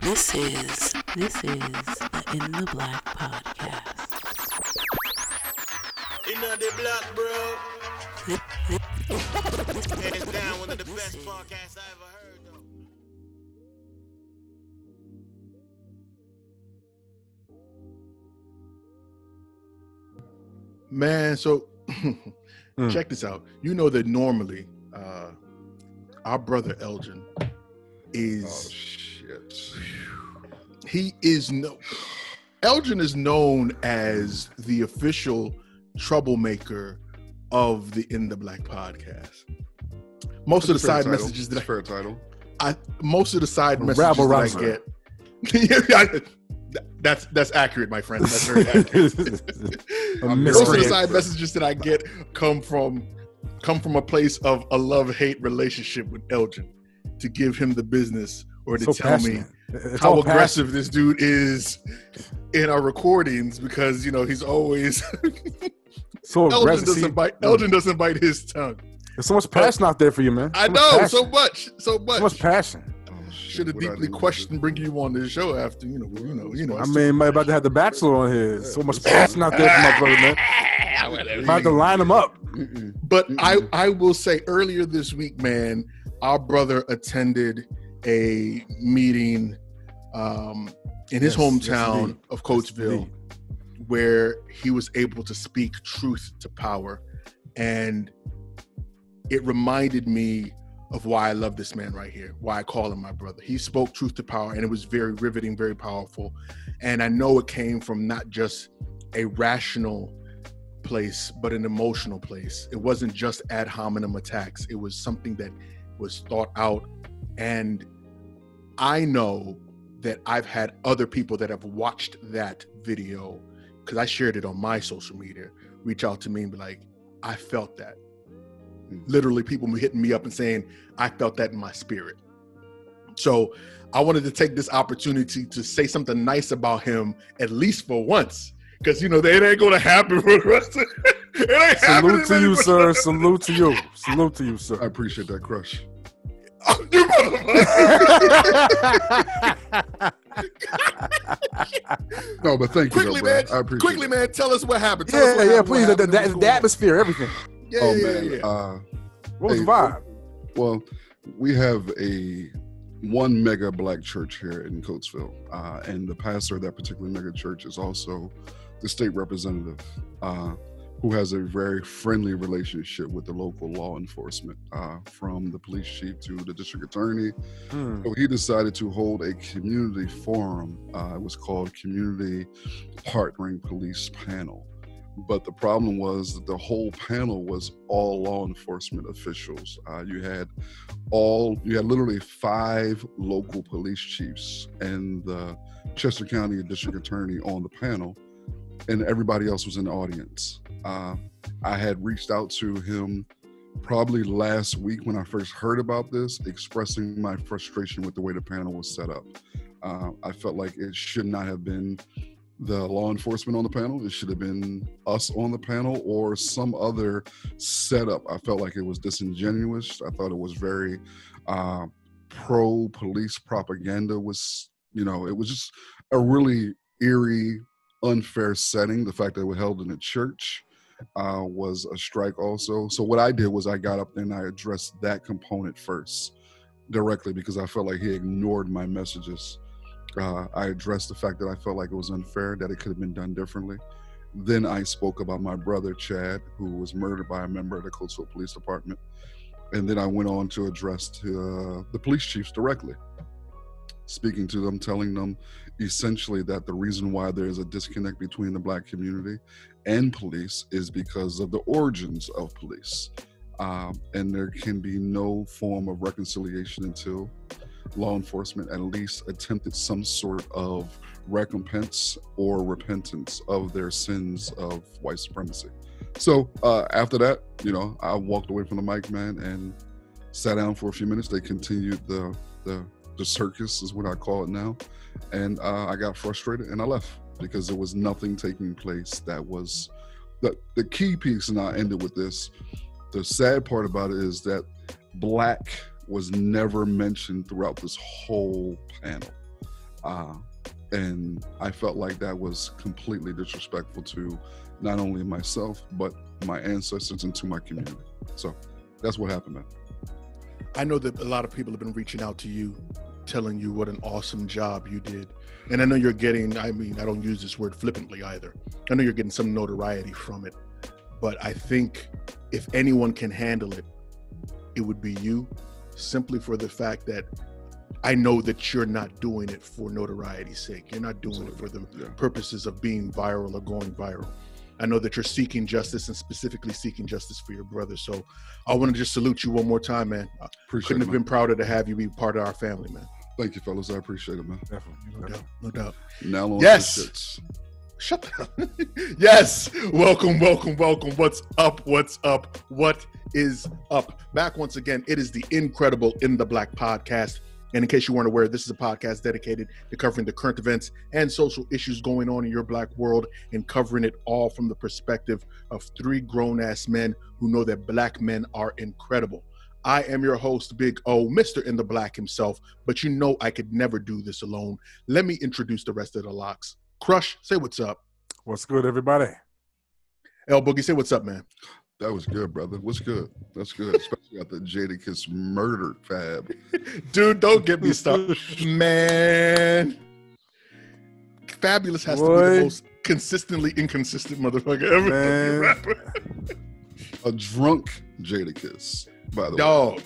This is this is the In the Black podcast. In the black, bro. Hands down, one of the best podcasts I ever heard, though. Man, so Mm. check this out. You know that normally uh our brother Elgin Oh is shit. he is no Elgin is known as the official troublemaker of the In the Black podcast. Most of the side messages that I, fair title. I most of the side messages rabble that I get that's that's accurate, my friend. That's very accurate. Most of the side messages that I get come from come from a place of a love hate relationship with Elgin to give him the business or to So tell me. It's how aggressive this dude is in our recordings because you know he's always. So Elgin aggressive. Doesn't bite Elgin doesn't bite his tongue. There's so much passion out there for you, man. I So much know passion. so much, so much. So much passion. Should have deeply questioned bringing you on this show after you know you know you know. I mean, might about to have the bachelor on here. So much passion out there for my brother, man. I About to line him up. Mm-mm. But I, Mm-mm. I will say earlier this week, man, our brother attended a meeting um, in his Yes, yes, hometown indeed. of Coatesville indeed. where he was able to speak truth to power. And it reminded me of why I love this man right here, why I call him my brother. He spoke truth to power, and it was very riveting, very powerful. And I know it came from not just a rational place, but an emotional place. It wasn't just ad hominem attacks, it was something that was thought out. And I know that I've had other people that have watched that video because I shared it on my social media reach out to me and be like, I felt that. Mm-hmm. Literally, people hitting me up and saying, I felt that in my spirit. So I wanted to take this opportunity to say something nice about him, at least for once. Because you know it ain't gonna happen for the rest of it. Ain't Salute to you, sir. Salute to you. Salute to you, sir I appreciate that crush. Oh, you motherfucker. No, but thank you, quickly, though, man. I appreciate Quickly, it. man. Tell us what happened. Tell yeah, yeah, happened, please. what The, the, the atmosphere, everything. Yeah, oh yeah, man, yeah. Uh, What was Hey, the vibe? well, we have a one mega black church here in Coatesville, uh, and the pastor of that particular mega church is also the state representative, uh, who has a very friendly relationship with the local law enforcement, uh, from the police chief to the district attorney. Hmm. So he decided to hold a community forum. Uh, it was called Community Partnering Police Panel. But the problem was that the whole panel was all law enforcement officials. Uh, you had all, you had literally five local police chiefs and the Chester County District Attorney on the panel, and everybody else was in the audience. Uh, I had reached out to him probably last week when I first heard about this, expressing my frustration with the way the panel was set up. Uh, I felt like it should not have been the law enforcement on the panel. It should have been us on the panel or some other setup. I felt like it was disingenuous. I thought it was very uh, pro police propaganda. Was you know, it was just a really eerie, unfair setting. The fact that it was held in a church uh, was a strike also. So what I did was I got up there and I addressed that component first directly because I felt like he ignored my messages. Uh, I addressed the fact that I felt like it was unfair, that it could have been done differently. Then I spoke about my brother Chad, who was murdered by a member of the Coatesville Police Department. And then I went on to address to, uh, the police chiefs directly, speaking to them, telling them essentially that the reason why there is a disconnect between the black community and police is because of the origins of police. Um, and there can be no form of reconciliation until law enforcement at least attempted some sort of recompense or repentance of their sins of white supremacy. So uh, after that, you know, I walked away from the mic, man, and sat down for a few minutes. They continued the the, the circus, is what I call it now, and uh, I got frustrated and I left because there was nothing taking place that was the the key piece. And I ended with this. The sad part about it is that black was never mentioned throughout this whole panel. Uh, and I felt like that was completely disrespectful to not only myself, but my ancestors and to my community. So that's what happened, man. I know that a lot of people have been reaching out to you, telling you what an awesome job you did. And I know you're getting, I mean, I don't use this word flippantly either. I know you're getting some notoriety from it. But I think if anyone can handle it, it would be you, simply for the fact that I know that you're not doing it for notoriety's sake. You're not doing it for the Yeah. purposes of being viral or going viral. I know that you're seeking justice and specifically seeking justice for your brother. So I want to just salute you one more time, man. I Appreciate couldn't it, have man. been prouder to have you be part of our family, man. Thank you, fellas. I appreciate it, man. Definitely. No definitely. doubt. No doubt. Now on to Yes. Shut up. yes. Welcome, welcome, welcome. What's up? What's up? What is up? Back once again. It is the incredible In the Black podcast. And in case you weren't aware, this is a podcast dedicated to covering the current events and social issues going on in your black world and covering it all from the perspective of three grown ass men who know that black men are incredible. I am your host, Big O, Mr. In the Black himself, but you know I could never do this alone. Let me introduce the rest of the locks. Crush, say what's up. What's good, everybody? L Boogie, say what's up, man. That was good, brother. What's good? That's good. Especially after Jadakiss murdered Fab. Dude, don't get me started. man. Fabolous has to be the most consistently inconsistent motherfucker ever. Man. Rapper. A drunk Jadakiss, by the way. Dog.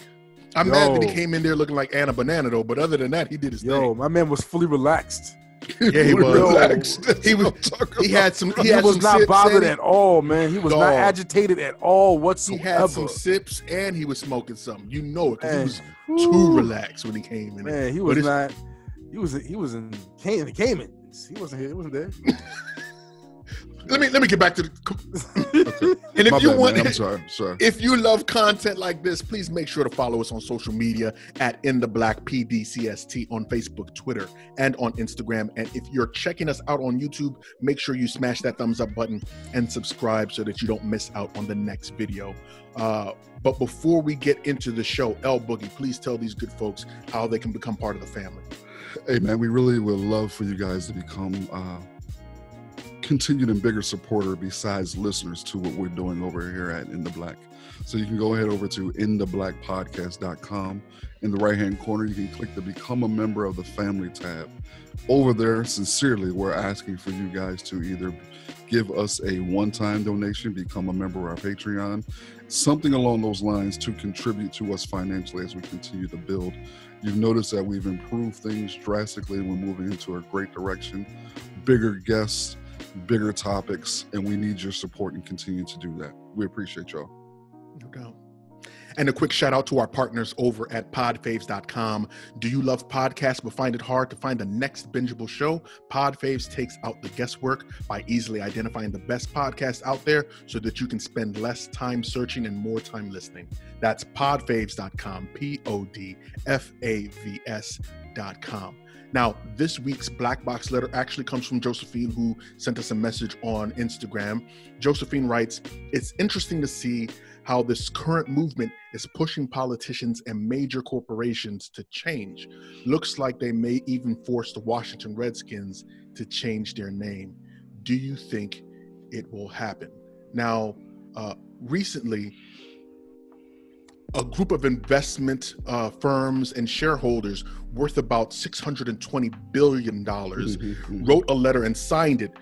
I'm mad that he came in there looking like Anna Banana though, but other than that, he did his Yo, thing. Yo, my man was fully relaxed. Yeah, he was. Relaxed. He was- That's what I'm talking He had some. He, He, had was some not bothered at all, man. He was not agitated at all whatsoever. He had some sips and he was smoking something. You know it because he was too whew. relaxed when he came in. Man, he was not. He was. He was in Cayman. He wasn't here. He wasn't there. Let me let me get back to the. and if My you bad, want. I'm sorry. I'm sorry. If you love content like this, please make sure to follow us on social media at In the Black PDCST on Facebook, Twitter, and on Instagram. And if you're checking us out on YouTube, make sure you smash that thumbs up button and subscribe so that you don't miss out on the next video. Uh, but before we get into the show, L Boogie, please tell these good folks how they can become part of the family. Hey, man, we really would love for you guys to become uh, continued and bigger supporter besides listeners to what we're doing over here at In the Black. So you can go ahead over to intheblackpodcast.com. In the right hand corner, you can click the Become a Member of the Family tab. Over there, sincerely, we're asking for you guys to either give us a one time donation, become a member of our Patreon, something along those lines to contribute to us financially as we continue to build. You've noticed that we've improved things drastically and we're moving into a great direction. Bigger guests, bigger topics, and we need your support and continue to do that. We appreciate y'all. No doubt. And a quick shout out to our partners over at podfaves.com. Do you love podcasts but find it hard to find the next bingeable show? Podfaves takes out the guesswork by easily identifying the best podcasts out there so that you can spend less time searching and more time listening. That's podfaves.com, P O D F A V S.com. Now, this week's Black Box letter actually comes from Josephine, who sent us a message on Instagram. Josephine writes, It's interesting to see how this current movement is pushing politicians and major corporations to change. Looks like they may even force the Washington Redskins to change their name. Do you think it will happen? Now, uh, recently, a group of investment uh, firms and shareholders worth about $620 billion Mhm. wrote a letter and signed it,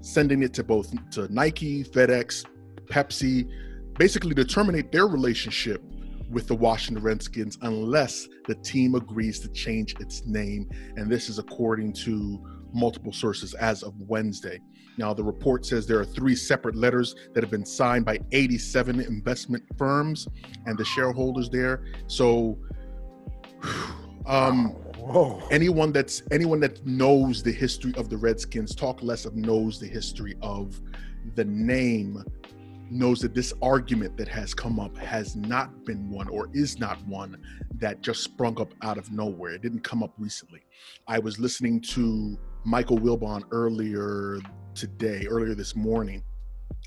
sending it to both to Nike, FedEx, Pepsi, basically to terminate their relationship with the Washington Redskins unless the team agrees to change its name. And this is according to multiple sources as of Wednesday. Now, the report says there are three separate letters that have been signed by 87 investment firms and the shareholders there. So, um, Whoa. anyone that's anyone that knows the history of the Redskins, talk less of knows the history of the name, knows that this argument that has come up has not been one or is not one that just sprung up out of nowhere. It didn't come up recently. I was listening to Michael Wilbon earlier today, earlier this morning,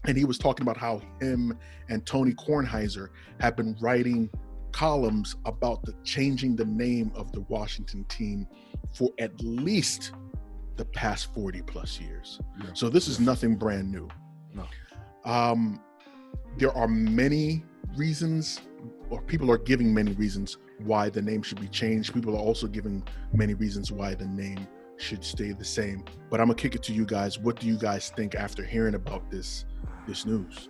and he was talking about how him and Tony Kornheiser have been writing columns about the changing the name of the Washington team for at least the past 40 plus years. Yeah. So this is nothing brand new. No. Um, there are many reasons, or people are giving many reasons why the name should be changed. People are also giving many reasons why the name should stay the same. But I'm gonna kick it to you guys. What do you guys think after hearing about this this news?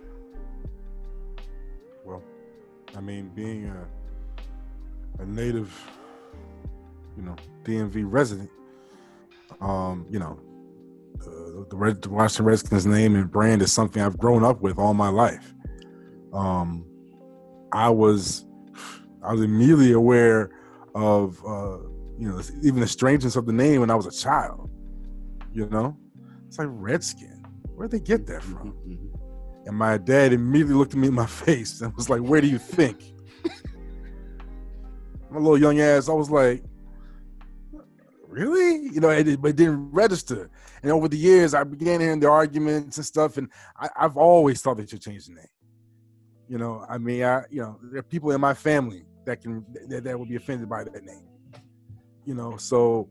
Well, I mean, being a, a native, you know, DMV resident, um, you know, uh, the, the Washington Redskins name and brand is something I've grown up with all my life. Um, I was, I was immediately aware of, uh, you know, even the strangeness of the name when I was a child. You know, it's like Redskin. Where'd they get that from? Mhm. And my dad immediately looked at me in my face and was like, Where do you think? my little young ass, I was like, Really? You know, it, but it didn't register. And over the years, I began hearing the arguments and stuff, and I, I've always thought they should change the name. You know, I mean, I, you know, there are people in my family that can that, that would be offended by that name. You know, so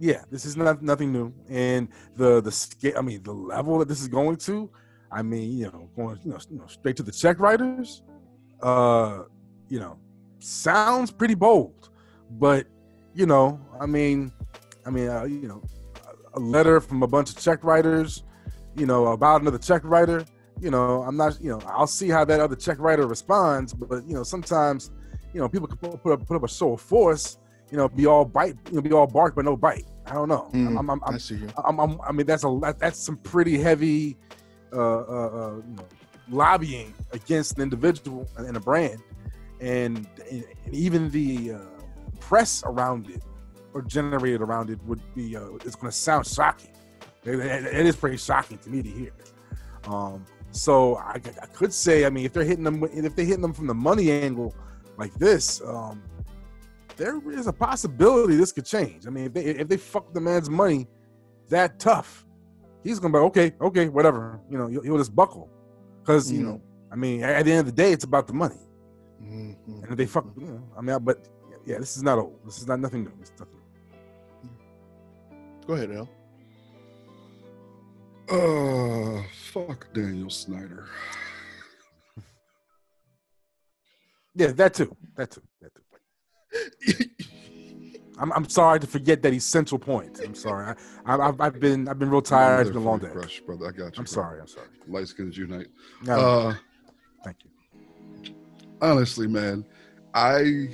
yeah, this is not nothing new, and the the scale. I mean, the level that this is going to. I mean, you know, going you know, you know straight to the check writers. Uh, you know, sounds pretty bold, but you know, I mean, I mean, uh, you know, a letter from a bunch of check writers, you know, about another check writer. You know, I'm not, you know, I'll see how that other check writer responds, but you know, sometimes, you know, people can put, up put up a show of force. You know, be all bite, you know, be all bark but no bite. I don't know. Mm, I'm, I'm, I'm, I see you. I'm, I'm, I mean, that's a that- that's some pretty heavy, uh, uh, uh, you know, lobbying against an individual and a brand, and, and even the uh, press around it or generated around it would be. Uh, it's going to sound shocking. It, it- it is pretty shocking to me to hear. Um, so I, I could say, I mean, if they're hitting them, if they're hitting them from the money angle like this, um, there is a possibility this could change. I mean, if they if they fuck the man's money that tough, he's gonna be okay, okay, whatever. You know, he'll, he'll just buckle because you Mm. know, I mean, at the end of the day, it's about the money. Mhm. And if they fuck, you know, I mean, but yeah, this is not old. This is not nothing new. It's nothing. Go ahead, El. Uh, fuck Daniel Snyder. Yeah, that too. That too. That too. I'm, I'm sorry to forget that he's central point. I'm sorry. I, I, I've, I've been I've been real tired. It's been a long day. Crush, brother. I got you. I'm bro. sorry. I'm sorry. Light skins unite. No, Uh, thank you. honestly, man, I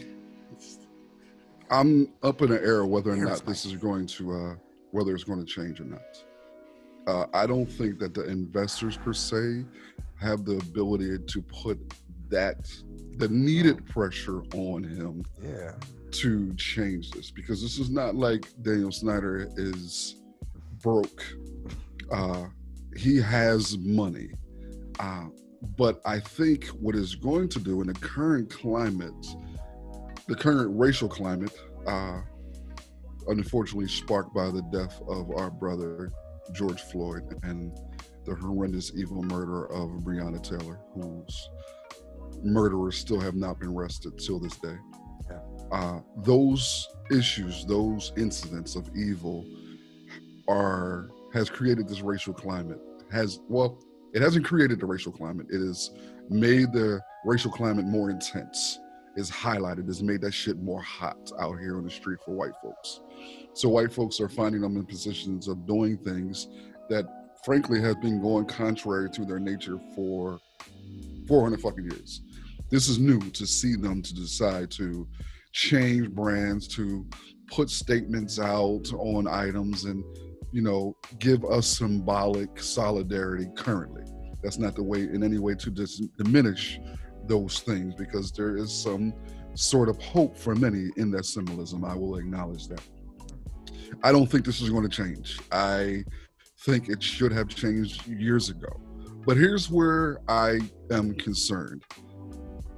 I'm up in the air whether or not this is going to uh whether it's going to change or not. Uh, I don't think that the investors per se have the ability to put that the needed pressure on him Yeah. to change this because this is not like Daniel Snyder is broke. Uh, he has money. Uh, but I think what is going to do in the current climate, the current racial climate, uh, unfortunately sparked by the death of our brother George Floyd and the horrendous evil murder of Breonna Taylor, whose murderers still have not been arrested till this day uh, those issues, those incidents of evil, are has created this racial climate. Has well, it hasn't created the racial climate. It has made the racial climate more intense. Is highlighted. Has made that shit more hot out here on the street for white folks. So white folks are finding them in positions of doing things that, frankly, have been going contrary to their nature for 400 fucking years. This is new to see them to decide to change brands to put statements out on items and you know give us symbolic solidarity currently. That's not the way in any way to dis- diminish those things because there is some sort of hope for many in that symbolism. I will acknowledge that. I don't think this is going to change. I think it should have changed years ago but here's where i am concerned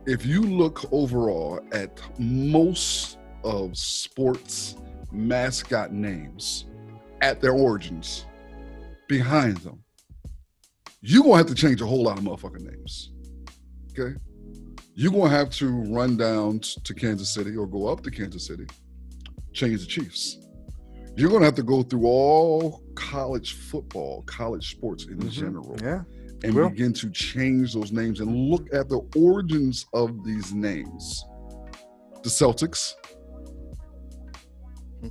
if you look overall at most of sports mascot names at their origins behind them, you're gonna have to change a whole lot of motherfucking names. Okay? you're gonna have to run down to Kansas City or go up to Kansas City, change the Chiefs. You're gonna have to go through all college football, college sports in Mhm. general, Yeah. And Well- begin to change those names and look at the origins of these names. The Celtics.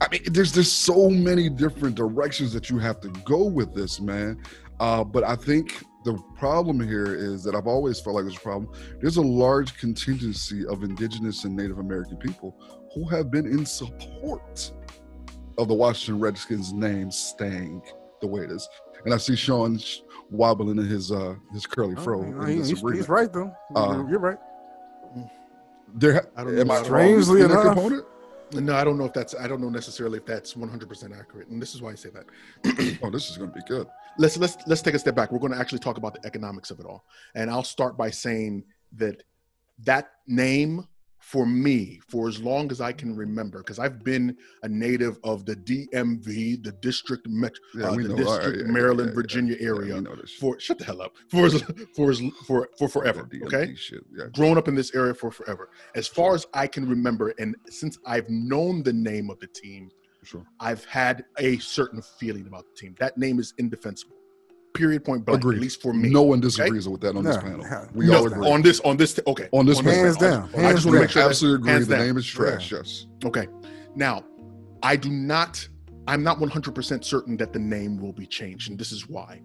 I mean, there's there's so many different directions that you have to go with this, man. Uh, but I think the problem here is that I've always felt like there's a problem. There's a large contingency of indigenous and Native American people who have been in support of the Washington Redskins name staying the way it is. And I see Sean wobbling in his uh his curly fro. Oh, in he- this he's, he's right though. Uh, You're right. There, I don't know am I Strangely enough. component? No, I don't know if that's. I don't know necessarily if that's 100% accurate, and this is why I say that. Oh, this is going to be good. let's let's let's take a step back. We're going to actually talk about the economics of it all, and I'll start by saying that that name for me, for as long as I can remember, because I've been a native of the DMV, the District Metro, Yeah, uh, the right, District yeah, yeah, Maryland, yeah, Virginia area for shut the hell up for as, for as, for for forever. Okay, Shit. Yeah. grown up in this area for forever. As far as I can remember, and since I've known the name of the team, Sure. I've had a certain feeling about the team. That name is indefensible. Period. Point blank. Agreed. At least for me. No one disagrees with that on this panel. no. We No, all agree. on this. On this. Okay. On this this panel. Hands panel. down. I Hands just want to make sure. That, absolutely agree. hands The down. name is trash. Yes. okay. Now, I do not. I'm not 100% certain that the name will be changed, and this is why.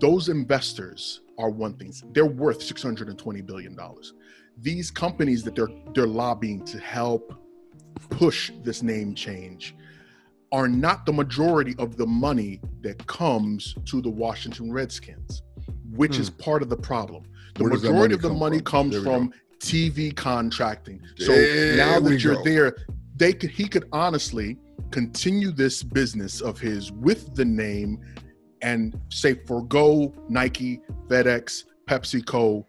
Those investors are one thing. They're worth 620 billion dollars. These companies that they're they're lobbying to help push this name change are not the majority of the money that comes to the Washington Redskins, which is part of the problem. The Hmm. Where majority of the money from? comes from TV contracting. So There now that you're go. there, they could he could honestly continue this business of his with the name and say forgo Nike, FedEx, PepsiCo,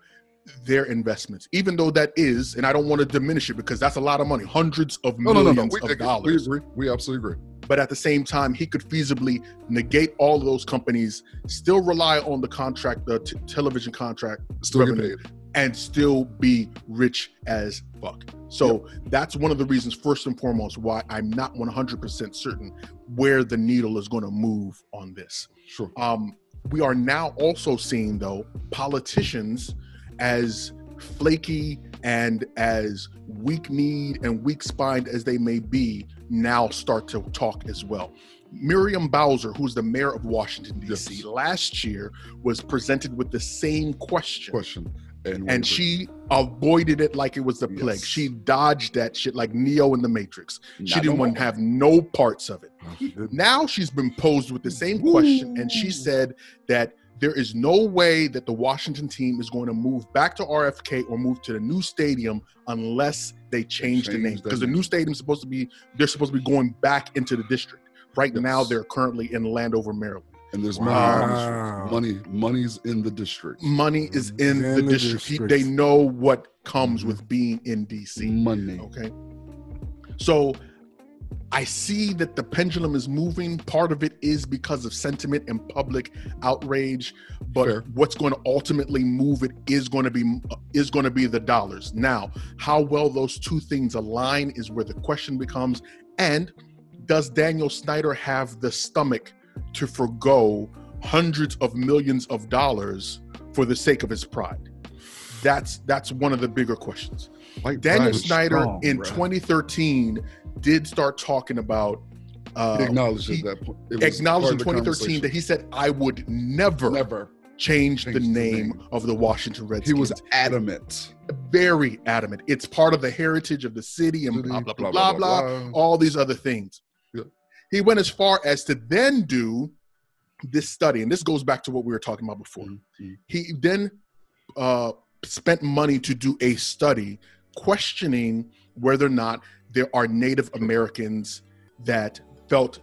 their investments, even though that is, and I don't want to diminish it because that's a lot of money, hundreds of No, no, millions no, no. We, of agree. we agree. We absolutely agree. But at the same time, he could feasibly negate all of those companies, still rely on the contract, the t- television contract, Still Revenue. and still be rich as fuck. So that's one of the reasons, first and foremost, why I'm not 100% certain where the needle is going to move on this. Sure. Um, we are now also seeing, though, politicians as flaky and as weak kneed and weak spined as they may be, now start to talk as well. Miriam Bowser, who's the mayor of Washington, D.C., Yes. last year was presented with the same question Question. And, and she avoided it like it was the plague. Yes. She dodged that shit like Neo in the Matrix. She didn't no want to have no parts of it. No, she didn't. Now she's been posed with the same question, and she said that there is no way that the Washington team is going to move back to RFK or move to the new stadium unless they change, the name because the new stadium is supposed to be they're supposed to be going back into the district. Right now, they're currently in Landover, Maryland. And there's money, Wow. money, money's in the district. Money is in, In the, the district. He- district. they know what comes Mm-hmm. with being in DC. Money. Okay. So I see that the pendulum is moving. Part of it is because of sentiment and public outrage, but Fair. what's going to ultimately move it is going to be is going to be the dollars. Now, how well those two things align is where the question becomes and does Daniel Snyder have the stomach to forego hundreds of millions of dollars for the sake of his pride? That's that's one of the bigger questions. Daniel Snyder strong, in bruh. 2013 did start talking about. Uh, acknowledged he that point. Acknowledged in 2013 that he said, "I would never, Never. change, the, change the name name. of the Washington Redskins." He was adamant. very adamant. It's part of the heritage of the city and blah blah blah blah blah. all these other things. Yeah. He went as far as to then do this study, and this goes back to what we were talking about before. Mhm. He then uh, spent money to do a study questioning whether or not there are Native Americans that felt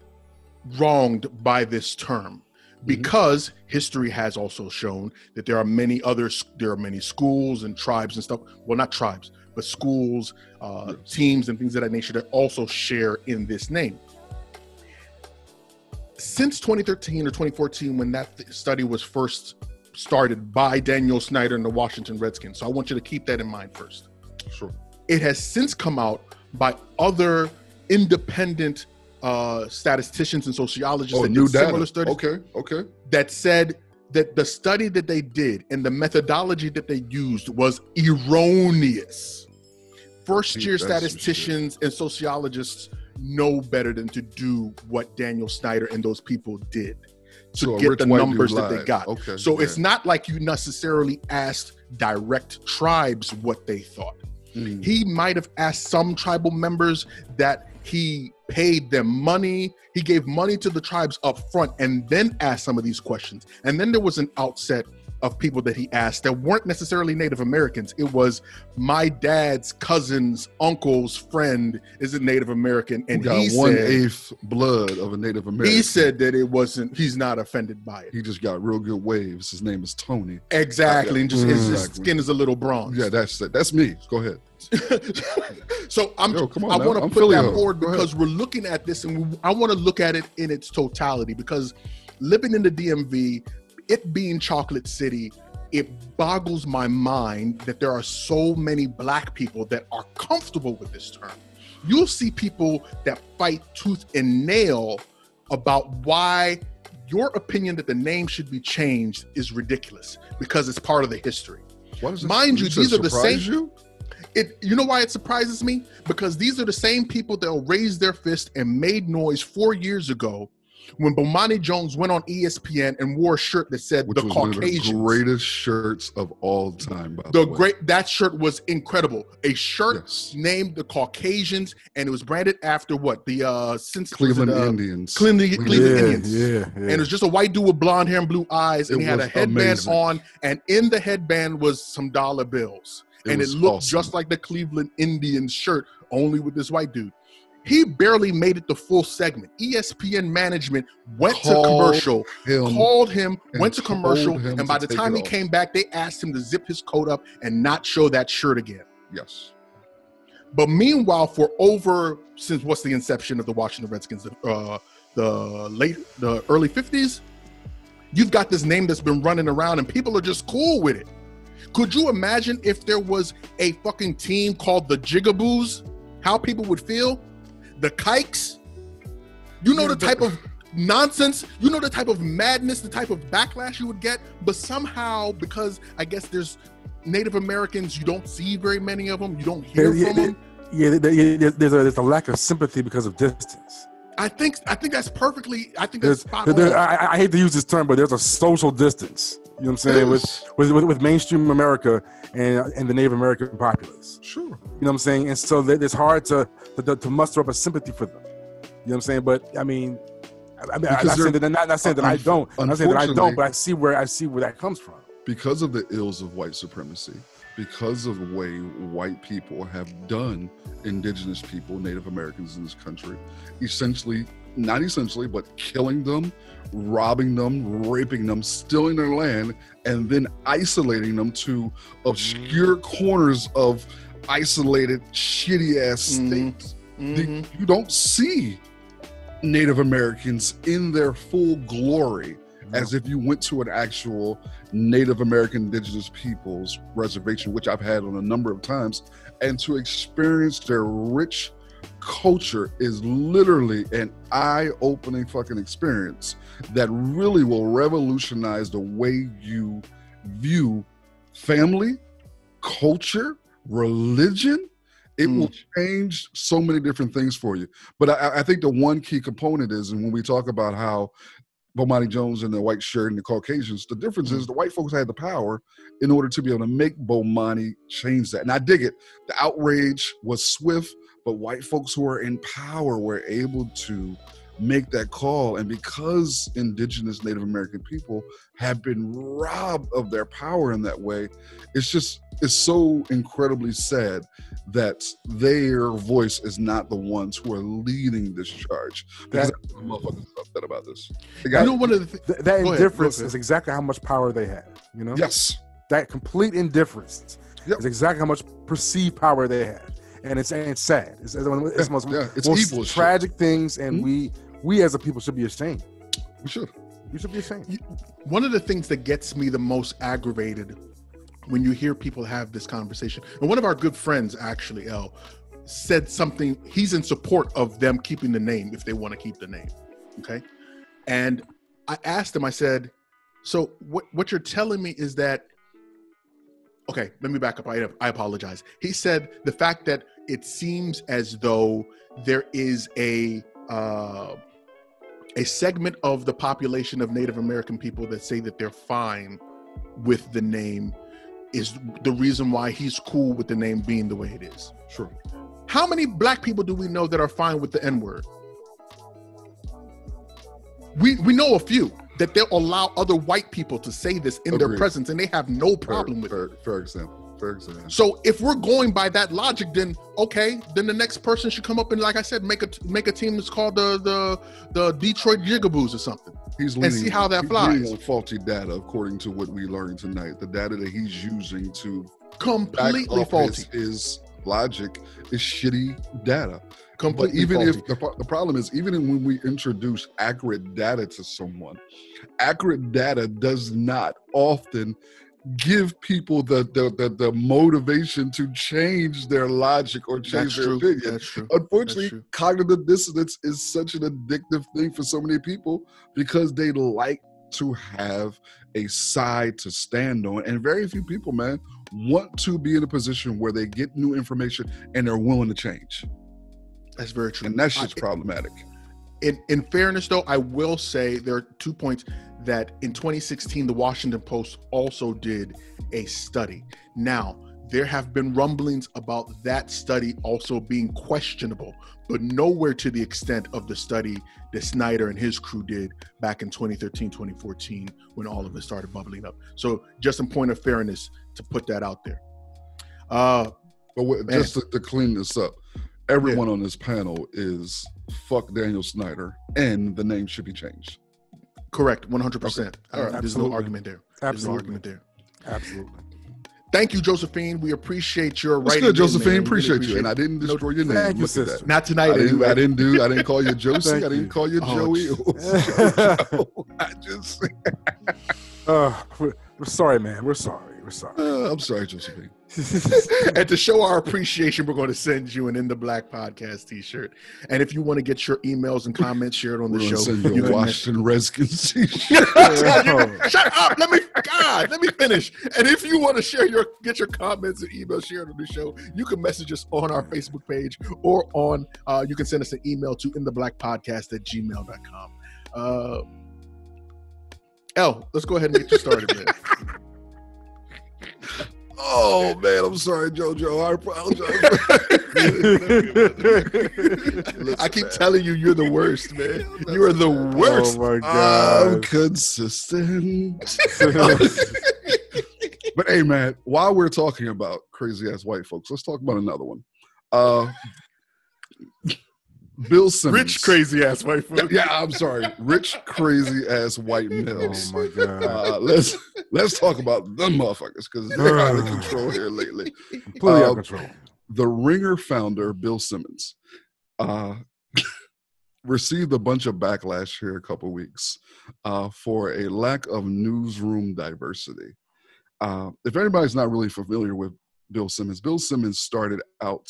wronged by this term. Because history has also shown that there are many other there are many schools and tribes and stuff. Well, not tribes, but schools, uh, teams, and things of that nature that also share in this name. Since 2013 or 2014, when that th- study was first started by Daniel Snyder and the Washington Redskins, so I want you to keep that in mind first. Sure. It has since come out by other independent uh, statisticians and sociologists Oh, that new did similar studies Okay. Okay. that said that the study that they did and the methodology that they used was erroneous. First year statisticians and sociologists know better than to do what Daniel Snyder and those people did to So get the numbers that they got. Okay. So yeah. it's not like you necessarily asked direct tribes what they thought. Mm. He might have asked some tribal members that he paid them money. He gave money to the tribes up front and then asked some of these questions. And then there was an outset of people that he asked that weren't necessarily Native Americans. It was my dad's cousin's uncle's friend is a Native American, and got he one said eighth blood of a Native American. he said that it wasn't. He's not offended by it. he just got real good waves. His name is Tony. Exactly, and just his, his Exactly. skin is a little bronze. Yeah, that's. That's me. Go ahead. so I'm Yo, come on I want to put that forward because we're looking at this and we, I want to look at it in its totality because living in the DMV, it being Chocolate City, it boggles my mind that there are so many black people that are comfortable with this term. You'll see people that fight tooth and nail about why your opinion that the name should be changed is ridiculous because it's part of the history. Mind you, these are the same- You? It you know why it surprises me? Because these are the same people that raised their fist and made noise four years ago when Bomani Jones went on ESPN and wore a shirt that said Which the was one the Caucasians. greatest shirts of all time. By the, the great that shirt was incredible. A shirt Yes. named the Caucasians and it was branded after what? The uh since was it, Cleveland uh, Indians. Cleveland, Cleveland yeah, Indians. yeah, yeah. And it was just a white dude with blonde hair and blue eyes, and It he had a headband amazing. on, and in the headband was some dollar bills. and it looked awesome. just like the Cleveland Indians shirt, only with this white dude. He barely made it the full segment. ESPN management went Called to commercial, him. called him, went to commercial, and by the time he off. came back, they asked him to zip his coat up and not show that shirt again. Yes. But meanwhile, for over since what's the inception of the Washington Redskins, uh, the late, the early '50s, you've got this name that's been running around, and people are just cool with it. Could you imagine if there was a fucking team called the Jigaboos? How people would feel? The Kikes? You know the type of nonsense, you know the type of madness, the type of backlash you would get. But somehow, because I guess there's Native Americans, you don't see very many of them, you don't hear Yeah, from yeah, them. yeah, there- there- there- there's a there's a lack of sympathy because of distance. I think I think that's perfectly. I think that's There's, spot there- there- on. I, I hate to use this term, but there's a social distance. You know what I'm saying with, with with with mainstream America and and the Native American populace. Sure. You know what I'm saying? And so it's hard to, to to muster up a sympathy for them. You know what I'm saying? But I mean, I, I mean, I'm not saying that not, not saying that I don't. I'm not saying that I don't, but I see where I see where that comes from. because of the ills of white supremacy, because of the way white people have done indigenous people, Native Americans in this country, essentially, not essentially, but killing them, robbing them, raping them, stealing their land, and then isolating them to obscure corners of isolated, shitty ass Mhm. states. Mhm. you don't see Native Americans in their full glory as if you went to an actual Native American indigenous peoples reservation, which I've had on a number of times, and to experience their rich culture is literally an eye-opening fucking experience that really will revolutionize the way you view family, culture, religion. It Mm. will change so many different things for you. But I, I think the one key component is, and when we talk about how Bomani Jones and the white shirt and the Caucasians, the difference is mm. the white folks had the power in order to be able to make Bomani change that. And I dig it. The outrage was swift, but white folks who are in power were able to make that call. And because indigenous Native American people have been robbed of their power in that way, it's just it's so incredibly sad that their voice is not the ones who are leading this charge. Because That- that's what motherfuckers are upset about this. They You know, one of the th- Th- that Go indifference ahead. is exactly how much power they have. You know, yes, that complete indifference Yep. is exactly how much perceived power they have, and it's and it's sad. It's, it's, one of the- it's most, yeah, it's most evil as shit. tragic things, and Mhm. we we as a people should be ashamed. we should. We should be ashamed. one of the things that gets me the most aggravated when you hear people have this conversation. And one of our good friends, actually, L, said something. He's in support of them keeping the name if they want to keep the name. Okay. And I asked him, I said, so what, what you're telling me is that, okay, let me back up. I, I apologize. He said the fact that it seems as though there is a, uh, a segment of the population of Native American people that say that they're fine with the name is the reason why he's cool with the name being the way it is. Sure. How many black people do we know that are fine with the N word? We we know a few that they'll allow other white people to say this in their presence and they have no problem fair, with fair, it. For example. So if we're going by that logic, then okay, then the next person should come up and, like I said, make a make a team that's called the the the Detroit Jigaboos or something. He's leaning, and see how that flies. on faulty data, according to what we learned tonight. The data that he's using to Completely faulty. His, his logic is shitty data. But even faulty. if the, the problem is, even when we introduce accurate data to someone, accurate data does not often give people the the, the, the motivation to change their logic or change that's their true. opinion. That's true. Unfortunately, true. cognitive dissonance is such an addictive thing for so many people because they like to have a side to stand on. And very few people, man, want to be in a position where they get new information and they're willing to change. That's very true. And that shit's I- problematic. in in fairness though i will say there are two points that in 2016 the washington post also did a study now there have been rumblings about that study also being questionable but nowhere to the extent of the study that snyder and his crew did back in 2013 2014 when all of it started bubbling up so just in point of fairness to put that out there uh But Man. just to, to clean this up, everyone on this panel is fuck Daniel Snyder, and the name should be changed. Correct 100% All right. There's no argument there there's no argument there Absolutely. Thank you, Josephine. We appreciate your What's writing. good, Josephine? We appreciate really you. And I didn't destroy your name. thank you, sister. Not tonight, I didn't. I didn't do. I didn't call you Josie. I didn't call you Oh, Joey. I just. Uh, we're, we're sorry, man. We're sorry. We're sorry. Uh, I'm sorry, Josephine. and to show our appreciation, we're going to send you an In the Black podcast T-shirt. And if you want to get your emails and comments shared on We're the show, send you you a can Washington Redskins t-shirt. Shut up! Let me, God, let me finish. And if you want to share your, get your comments and emails shared on the show, you can message us on our Facebook page or on, uh, you can send us an email to in the black podcast at gmail.com. Uh, L, let's go ahead and get you started. Oh man, I'm sorry, JoJo. I apologize. I keep telling you, you're the worst, man. You are the worst. Oh my god, I'm consistent. But hey, man, while we're talking about crazy ass white folks, let's talk about another one. Uh, Bill Simmons. Rich, crazy ass white Yeah, folks. yeah, I'm sorry. Rich, crazy ass white oh my god. Uh, let's let's talk about them motherfuckers because they're out of control here lately. Completely out uh, of control. The Ringer founder, Bill Simmons, uh, received a bunch of backlash here a couple weeks uh, for a lack of newsroom diversity. Uh, if anybody's not really familiar with Bill Simmons, Bill Simmons started out,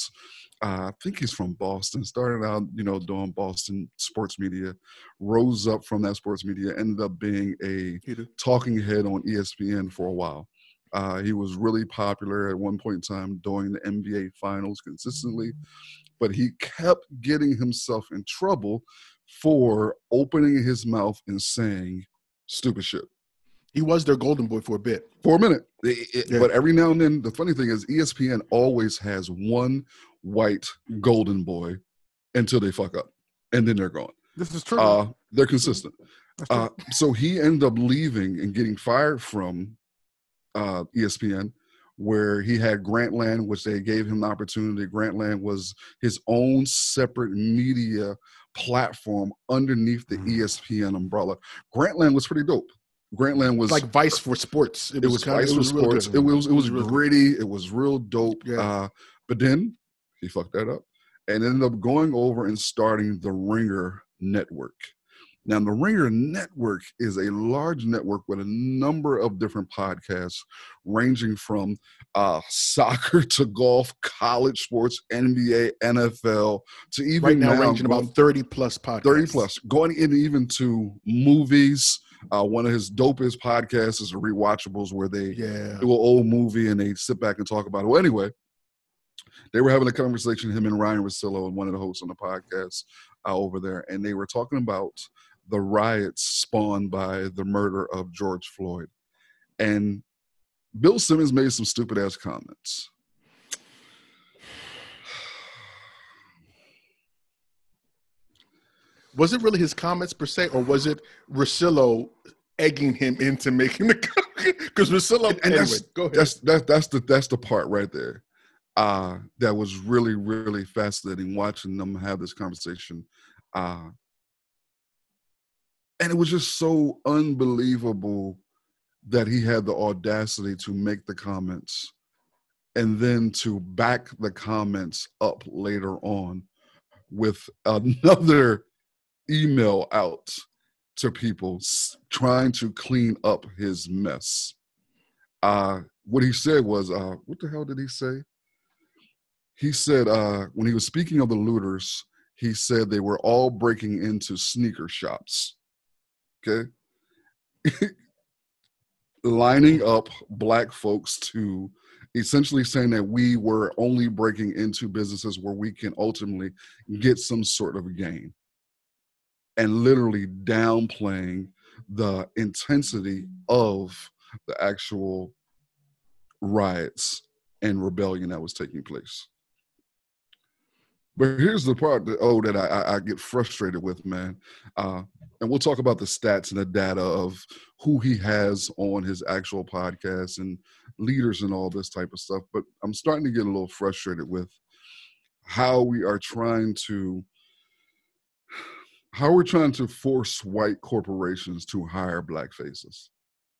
uh, I think he's from Boston, started out, you know, doing Boston sports media, rose up from that sports media, ended up being a talking head on ESPN for a while. Uh, he was really popular at one point in time during the NBA finals consistently, but he kept getting himself in trouble for opening his mouth and saying stupid shit He was their golden boy for a bit. for a minute. It- it- Yeah. But every now and then, the funny thing is, ESPN always has one white golden boy until they fuck up, and then they're gone. This is true. Uh, they're consistent. Uh, so he ended up leaving and getting fired from uh, ESPN, where he had Grantland, which they gave him the opportunity. Grantland was his own separate media platform underneath the Mhm. ESPN umbrella. Grantland was pretty dope. Grantland was like Vice for sports. it was kinda- Vice for real sports. It was it was real good. gritty. It was real dope. Yeah. Uh, but then he fucked that up and ended up going over and starting the Ringer Network. Now, the Ringer Network is a large network with a number of different podcasts, ranging from uh, soccer to golf, college sports, NBA, NFL, to even right now, now ranging going- about 30 plus podcasts. 30 plus, going in even to movies. Uh, one of his dopest podcasts is Rewatchables, where they Yeah. do an old movie and they sit back and talk about it. Well, anyway, they were having a conversation, him and Ryen Russillo and one of the hosts on the podcast uh, over there, and they were talking about the riots spawned by the murder of George Floyd. And Bill Simmons made some stupid ass comments. Was it really his comments per se, or was it Russillo egging him into making the comment? Because Rosillo, And- and anyway, that's- go ahead. That's that's that's the that's the part right there. Uh that was really, really fascinating watching them have this conversation. Uh and it was just so unbelievable that he had the audacity to make the comments and then to back the comments up later on with another email out to people trying to clean up his mess. Uh, what he said was, uh, what the hell did he say? He said uh, when he was speaking of the looters, he said they were all breaking into sneaker shops. Okay. Lining up black folks to essentially saying that we were only breaking into businesses where we can ultimately get some sort of gain and literally downplaying the intensity of the actual riots and rebellion that was taking place. But here's the part that oh that I, I, I get frustrated with, man. Uh, and we'll talk about the stats and the data of who he has on his actual podcast and leaders and all this type of stuff. But I'm starting to get a little frustrated with how we are trying to how we're trying to force white corporations to hire black faces.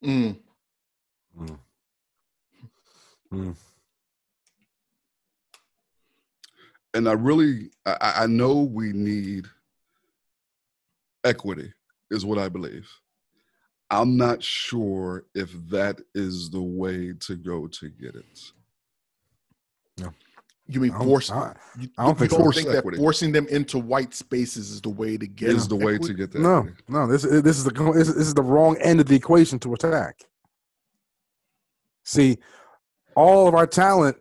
Mm. Mm. And I really, I, I know we need equity, is what I believe. I'm not sure if that is the way to go to get it. No. You mean I don't- force? I- I don't think don't force think equity. that forcing them into white spaces is the way to get Is the way to get that? No, equity. no. This this is the this this is the wrong end of the equation to attack. See, all of our talent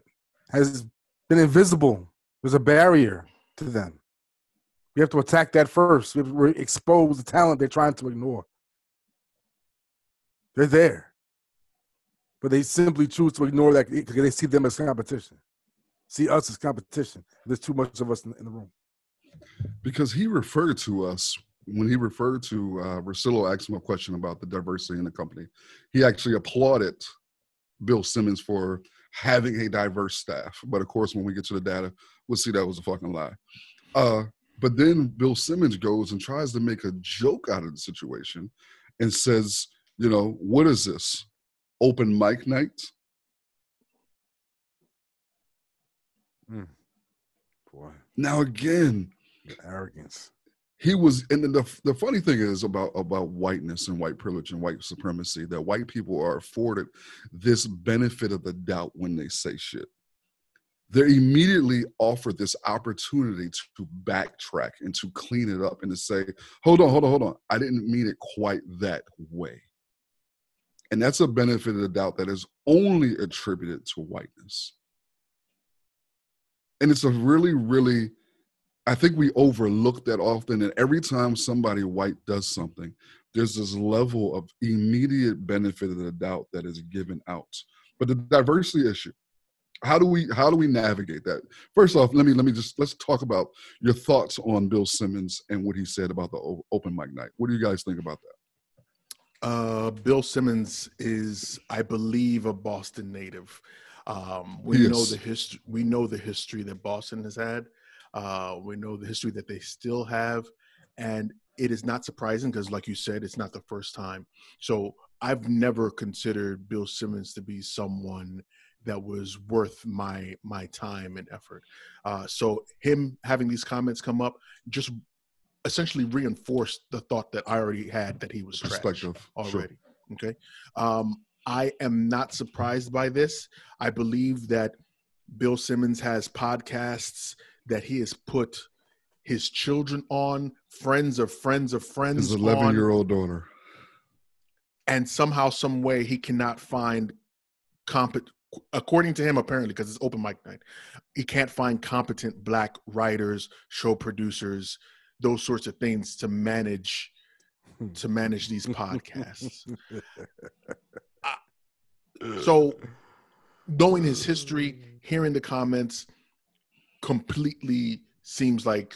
has been invisible. There's a barrier to them. We have to attack that first. We have to expose the talent they're trying to ignore. They're there, but they simply choose to ignore that because they see them as competition. See us as competition. There's too much of us in, the room. because he referred to us when he referred to uh, Russillo asked him a question about the diversity in the company. He actually applauded Bill Simmons for having a diverse staff. But of course, when we get to the data, we'll see that was a fucking lie. Uh, but then Bill Simmons goes and tries to make a joke out of the situation and says, you know, what is this? Open mic night? Boy, Now again, the arrogance. He was and then the, the funny thing is about about whiteness and white privilege and white supremacy that white people are afforded this benefit of the doubt when they say shit. They're immediately offered this opportunity to backtrack and to clean it up and to say hold on hold on hold on. I didn't mean it quite that way. And that's a benefit of the doubt that is only attributed to whiteness. And it's a really really I think we overlook that often. And every time somebody white does something, there's this level of immediate benefit of the doubt that is given out. But the diversity issue, how do we how do we navigate that? First off, let me let me just let's talk about your thoughts on Bill Simmons and what he said about the open mic night. What do you guys think about that? Uh, Bill Simmons is, I believe, a Boston native. Um, we He know the history. We know the history that Boston has had. Uh, we know the history that they still have, and it is not surprising because, like you said, it's not the first time. So I've never considered Bill Simmons to be someone that was worth my my time and effort. Uh, so him having these comments come up just essentially reinforced the thought that I already had that he was trash Perspective. Sure. already. Okay. Um, I am not surprised by this. I believe that Bill Simmons has podcasts that he has put his children on, friends of friends of friends His 11 year old daughter. and somehow, some way, he cannot find competent. According to him, apparently, because it's open mic night, he can't find competent black writers, show producers, those sorts of things to manage hmm. to manage these podcasts. So, knowing his history, hearing the comments, completely seems like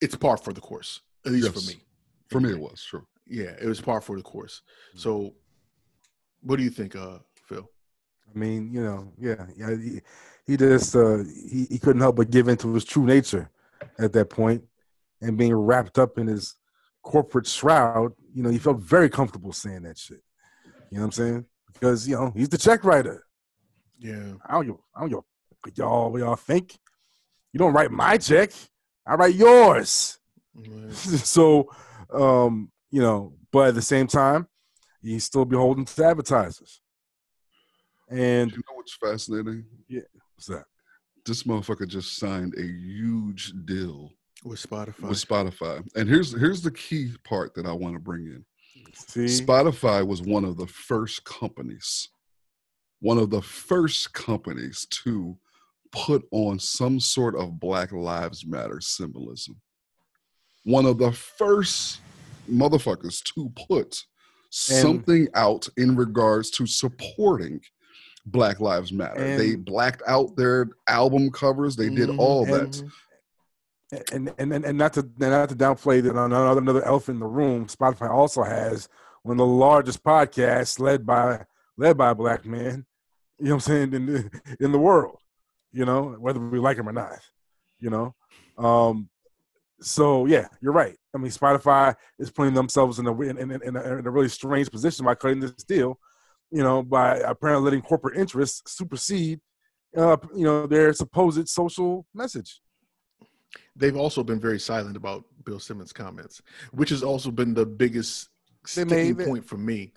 it's par for the course. At least Yes. for me. For me, it was, sure. Yeah, it was par for the course. So, what do you think, uh, Phil? I mean, you know, yeah, yeah. He, he just uh, he he couldn't help but give into his true nature at that point, and being wrapped up in his corporate shroud. You know, he felt very comfortable saying that shit. You know what I'm saying? Because you know he's the check writer. Yeah, I don't give, I don't give y'all what y'all think. You don't write my check. I write yours. right. so, um, you know, but at the same time, he's still beholden to advertisers. And You know what's fascinating? Yeah, what's that? This motherfucker just signed a huge deal with Spotify. with Spotify. And here's here's the key part that I want to bring in. See, Spotify was one of the first companies, one of the first companies to put on some sort of Black Lives Matter symbolism. One of the first motherfuckers to put something out in regards to supporting Black Lives Matter. they blacked out their album covers. They did Mhm. all that. and and and, and not to not to downplay that another another elephant in the room. Spotify also has one of the largest podcasts led by led by a black man. You know what I'm saying in the, in the world. You know whether we like him or not. You know, um, so yeah, you're right. I mean, Spotify is putting themselves in a in, in, in, a, in a really strange position by cutting this deal. You know, by apparently letting corporate interests supersede, uh, you know, their supposed social message. They've also been very silent about Bill Simmons' comments, which has also been the biggest sticking point for me.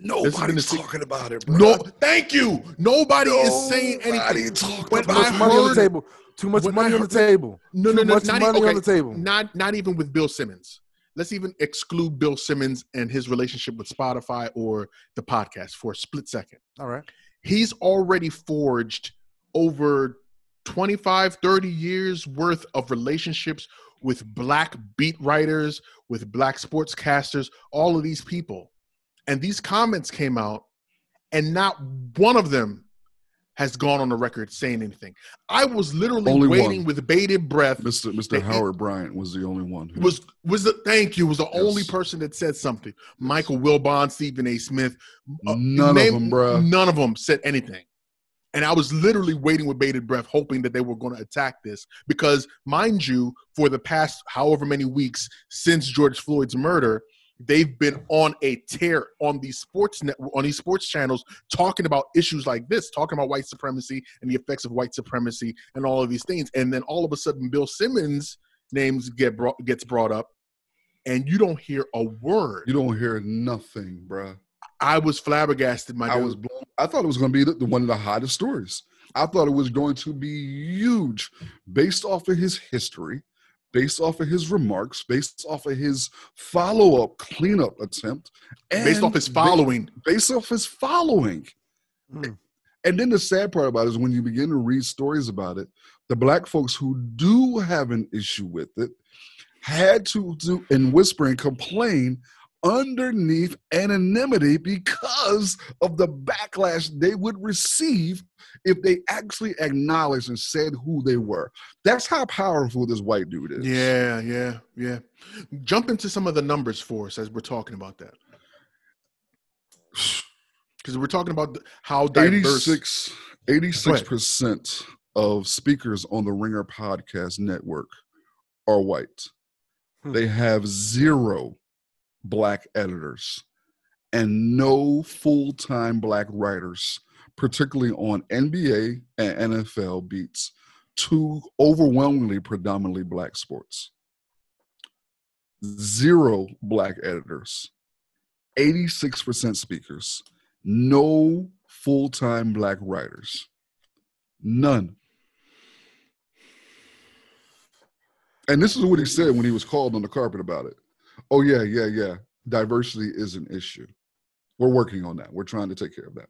Nobody's talking about it, bro. No, thank you. Nobody is saying Nobody anything. talking When Too much money on the table. Too much money on the table. No, no, no, much not money even, on the okay, table. Not not even with Bill Simmons. Let's even exclude Bill Simmons and his relationship with Spotify or the podcast for a split second. All right. He's already forged over 25, 30 years worth of relationships with black beat writers, with black sportscasters, all of these people. And these comments came out, and not one of them has gone on the record saying anything. I was literally Only waiting one. with bated breath Mr. Mr. Howard Bryant was the only one. Who, was was the thank you was the only person that said something. Michael Wilbon, Stephen A. Smith, uh, None name- of them, bro. None of them said anything. And I was literally waiting with bated breath, hoping that they were going to attack this because, mind you, for the past however many weeks since George Floyd's murder, they've been on a tear on these sports net on these sports channels talking about issues like this, talking about white supremacy and the effects of white supremacy and all of these things. And then all of a sudden, Bill Simmons' names get brought gets brought up, and you don't hear a word. You don't hear nothing, bro. I was flabbergasted, my I dude. was blown. I thought it was going to be the, the- one of the hottest stories. I thought it was going to be huge, based off of his history, based off of his remarks, based off of his follow-up cleanup attempt, and based off his following. based off his following. Mm. And then the sad part about it is when you begin to read stories about it, the black folks who do have an issue with it had to do and whisper and complain underneath anonymity because of the backlash they would receive if they actually acknowledged and said who they were. That's how powerful this white dude is. Yeah, yeah, yeah. Jump into some of the numbers for us as we're talking about that. Because we're talking about how diverse. 86 percent of speakers on the Ringer podcast network are white. Hmm. They have zero black editors and no full-time black writers, particularly on NBA and NFL beats, two overwhelmingly predominantly black sports. zero black editors, 86% speakers, no full time black writers. None. And this is what he said when he was called on the carpet about it. Oh, yeah, yeah, yeah. Diversity is an issue. We're working on that. We're trying to take care of that.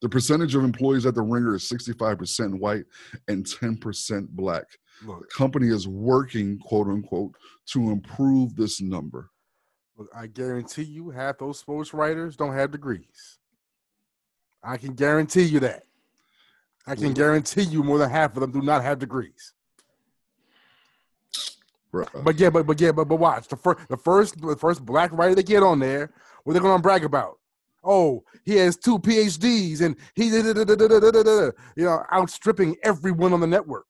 The percentage of employees at the Ringer is 65% white and 10% black. The company is working, quote unquote, to improve this number. look, I guarantee you, half those sports writers don't have degrees. I can guarantee you that. I can guarantee you more than half of them do not have degrees. Bro. But yeah, but but yeah, but but watch the first the first the first black writer they get on there, what they're gonna brag about? Oh, he has two PhDs and he you know outstripping everyone on the network.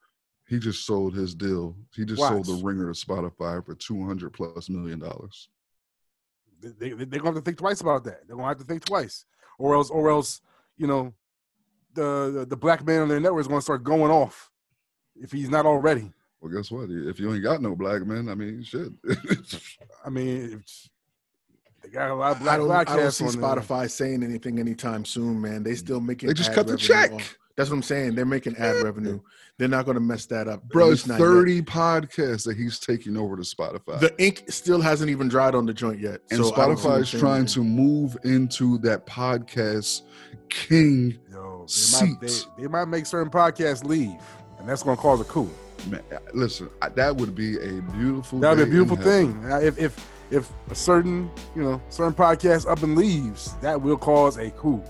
He just sold his deal. He just watch. sold the Ringer to Spotify for two hundred plus million dollars. They, they, are gonna have to think twice about that. They're gonna have to think twice, or else, or else, you know, the the, the black man on their network is gonna start going off if he's not already. Well, guess what? If you ain't got no black men, I mean, shit. I mean, it's, they got a lot of I black don't, I don't podcasts see on there. Spotify saying anything anytime soon, man. They still making. they just ad cut the check. off- That's what I'm saying. They're making ad revenue. They're not going to mess that up. Bro, it's least not yet. 30 podcasts that he's taking over to Spotify. The ink still hasn't even dried on the joint yet. and so I don't see Spotify is trying anything. to move into that podcast king. Yo, they might, they, they might make certain podcasts leave, and that's gonna cause a coup. Man, listen, that would be a beautiful. That'd be a beautiful thing. Uh, If if if a certain you know certain podcast up and leaves, that will cause a coup.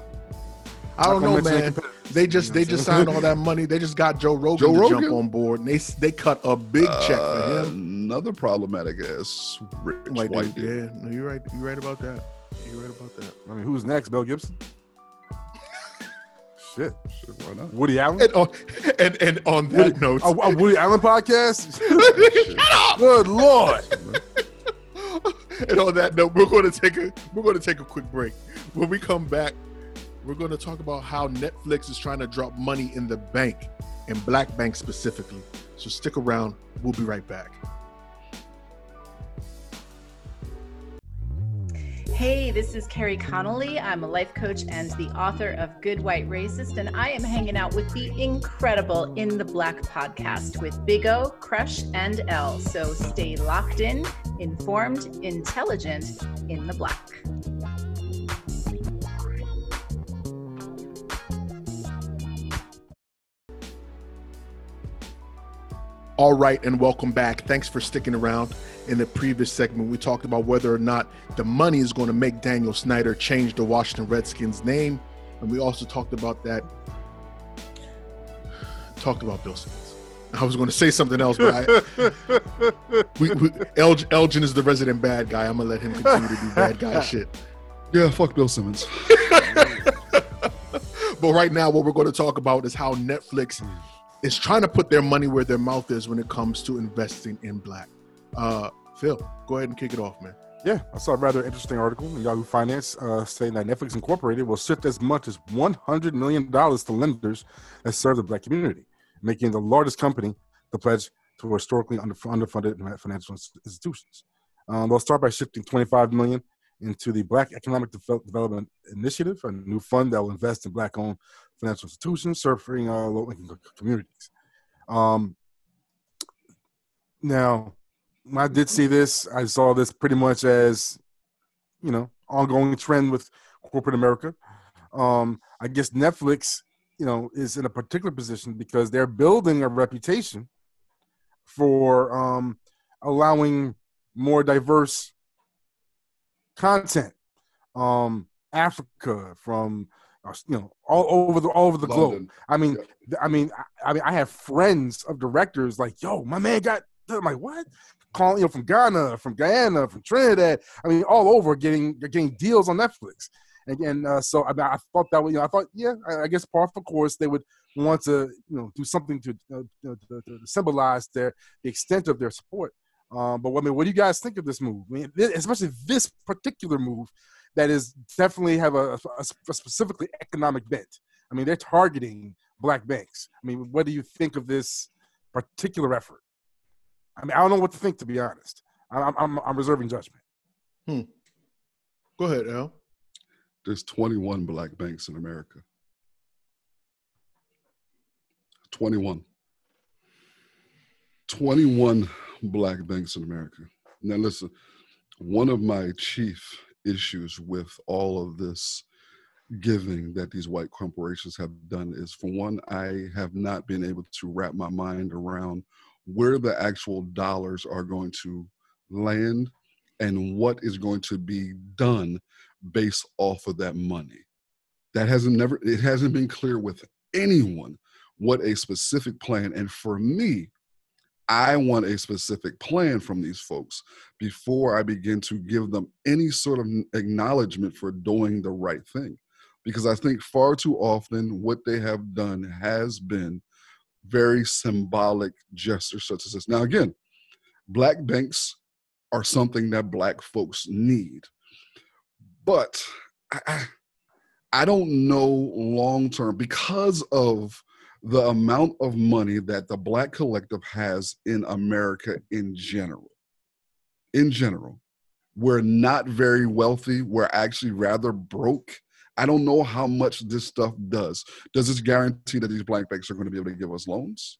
I don't know, man. competitors, They you just know they just saying? signed all that money. They just got Joe Rogan Joe to Rogan? jump on board, and they they cut a big check for Uh, him. Another problematic ass rich White, white, dude. dude. Yeah, no, you're right. You're right about that. You're right about that. I mean, who's next? Bill Gibson. Shit, Shit, why not? Woody Allen. And on, and, and on that Woody, note, a, a Woody Allen podcast. Shut up! Good lord. and on that note, we're going to take a we're going to take a quick break. When we come back, we're going to talk about how Netflix is trying to drop money in the bank, and black bank specifically. So stick around. We'll be right back. Hey, this is Kerry Connelly. I'm a life coach and the author of Good White Racist, and I am hanging out with the incredible In the Black podcast with Big O, Crush, and L. So stay locked in, informed, intelligent, in the black. All right, and welcome back. Thanks for sticking around. In the previous segment, we talked about whether or not the money is going to make Daniel Snyder change the Washington Redskins name, and we also talked about that. Talked about Bill Simmons. I was going to say something else, but I, we, we, Elg, Elgin is the resident bad guy. I'm gonna let him continue to do bad guy shit. Yeah, fuck Bill Simmons. But right now, what we're going to talk about is how Netflix is trying to put their money where their mouth is when it comes to investing in black. Uh, Phil, go ahead and kick it off, man. Yeah, I saw a rather interesting article in Yahoo Finance uh, saying that Netflix Incorporated will shift as much as $100 million to lenders that serve the black community, making the largest company the pledge to historically under, underfunded financial institutions. Um, they'll start by shifting 25 million into the Black Economic Devel- Development Initiative, a new fund that will invest in black-owned financial institutions serving uh, low-income communities. Um, now, I did see this, I saw this pretty much as, you know, ongoing trend with corporate America. Um, I guess Netflix, you know, is in a particular position because they're building a reputation for um, allowing more diverse content. Um, Africa, from uh, you know, all over the all over the globe. I mean, Yeah. I mean, I, I mean, I have friends of directors like, yo, my man got. I'm like, what? Calling you know from Ghana, from Guyana, from Trinidad. I mean, all over getting getting deals on Netflix. And, uh, so I, I thought that you know, I thought, yeah, I, I guess part of course they would want to you know do something to, uh, to, to, symbolize their the extent of their support. Um, but I mean, what do you guys think of this move? I mean, thi- especially this particular move that is definitely have a, a, a specifically economic bent. I mean, they're targeting black banks. I mean, what do you think of this particular effort? I mean, I don't know what to think to be honest. I'm I'm, I'm reserving judgment. Hmm. Go ahead, Al. There's 21 black banks in America. 21. 21 black banks in America. Now, listen, one of my chief issues with all of this giving that these white corporations have done is for one, I have not been able to wrap my mind around where the actual dollars are going to land and what is going to be done based off of that money. That hasn't never it hasn't been clear with anyone what a specific plan and for me I want a specific plan from these folks before I begin to give them any sort of acknowledgement for doing the right thing. Because I think far too often what they have done has been very symbolic gestures such as this. Now, again, black banks are something that black folks need. But I, I don't know long term because of the amount of money that the black collective has in America in general. In general, we're not very wealthy. We're actually rather broke. I don't know how much this stuff does. Does this guarantee that these black banks are going to be able to give us loans?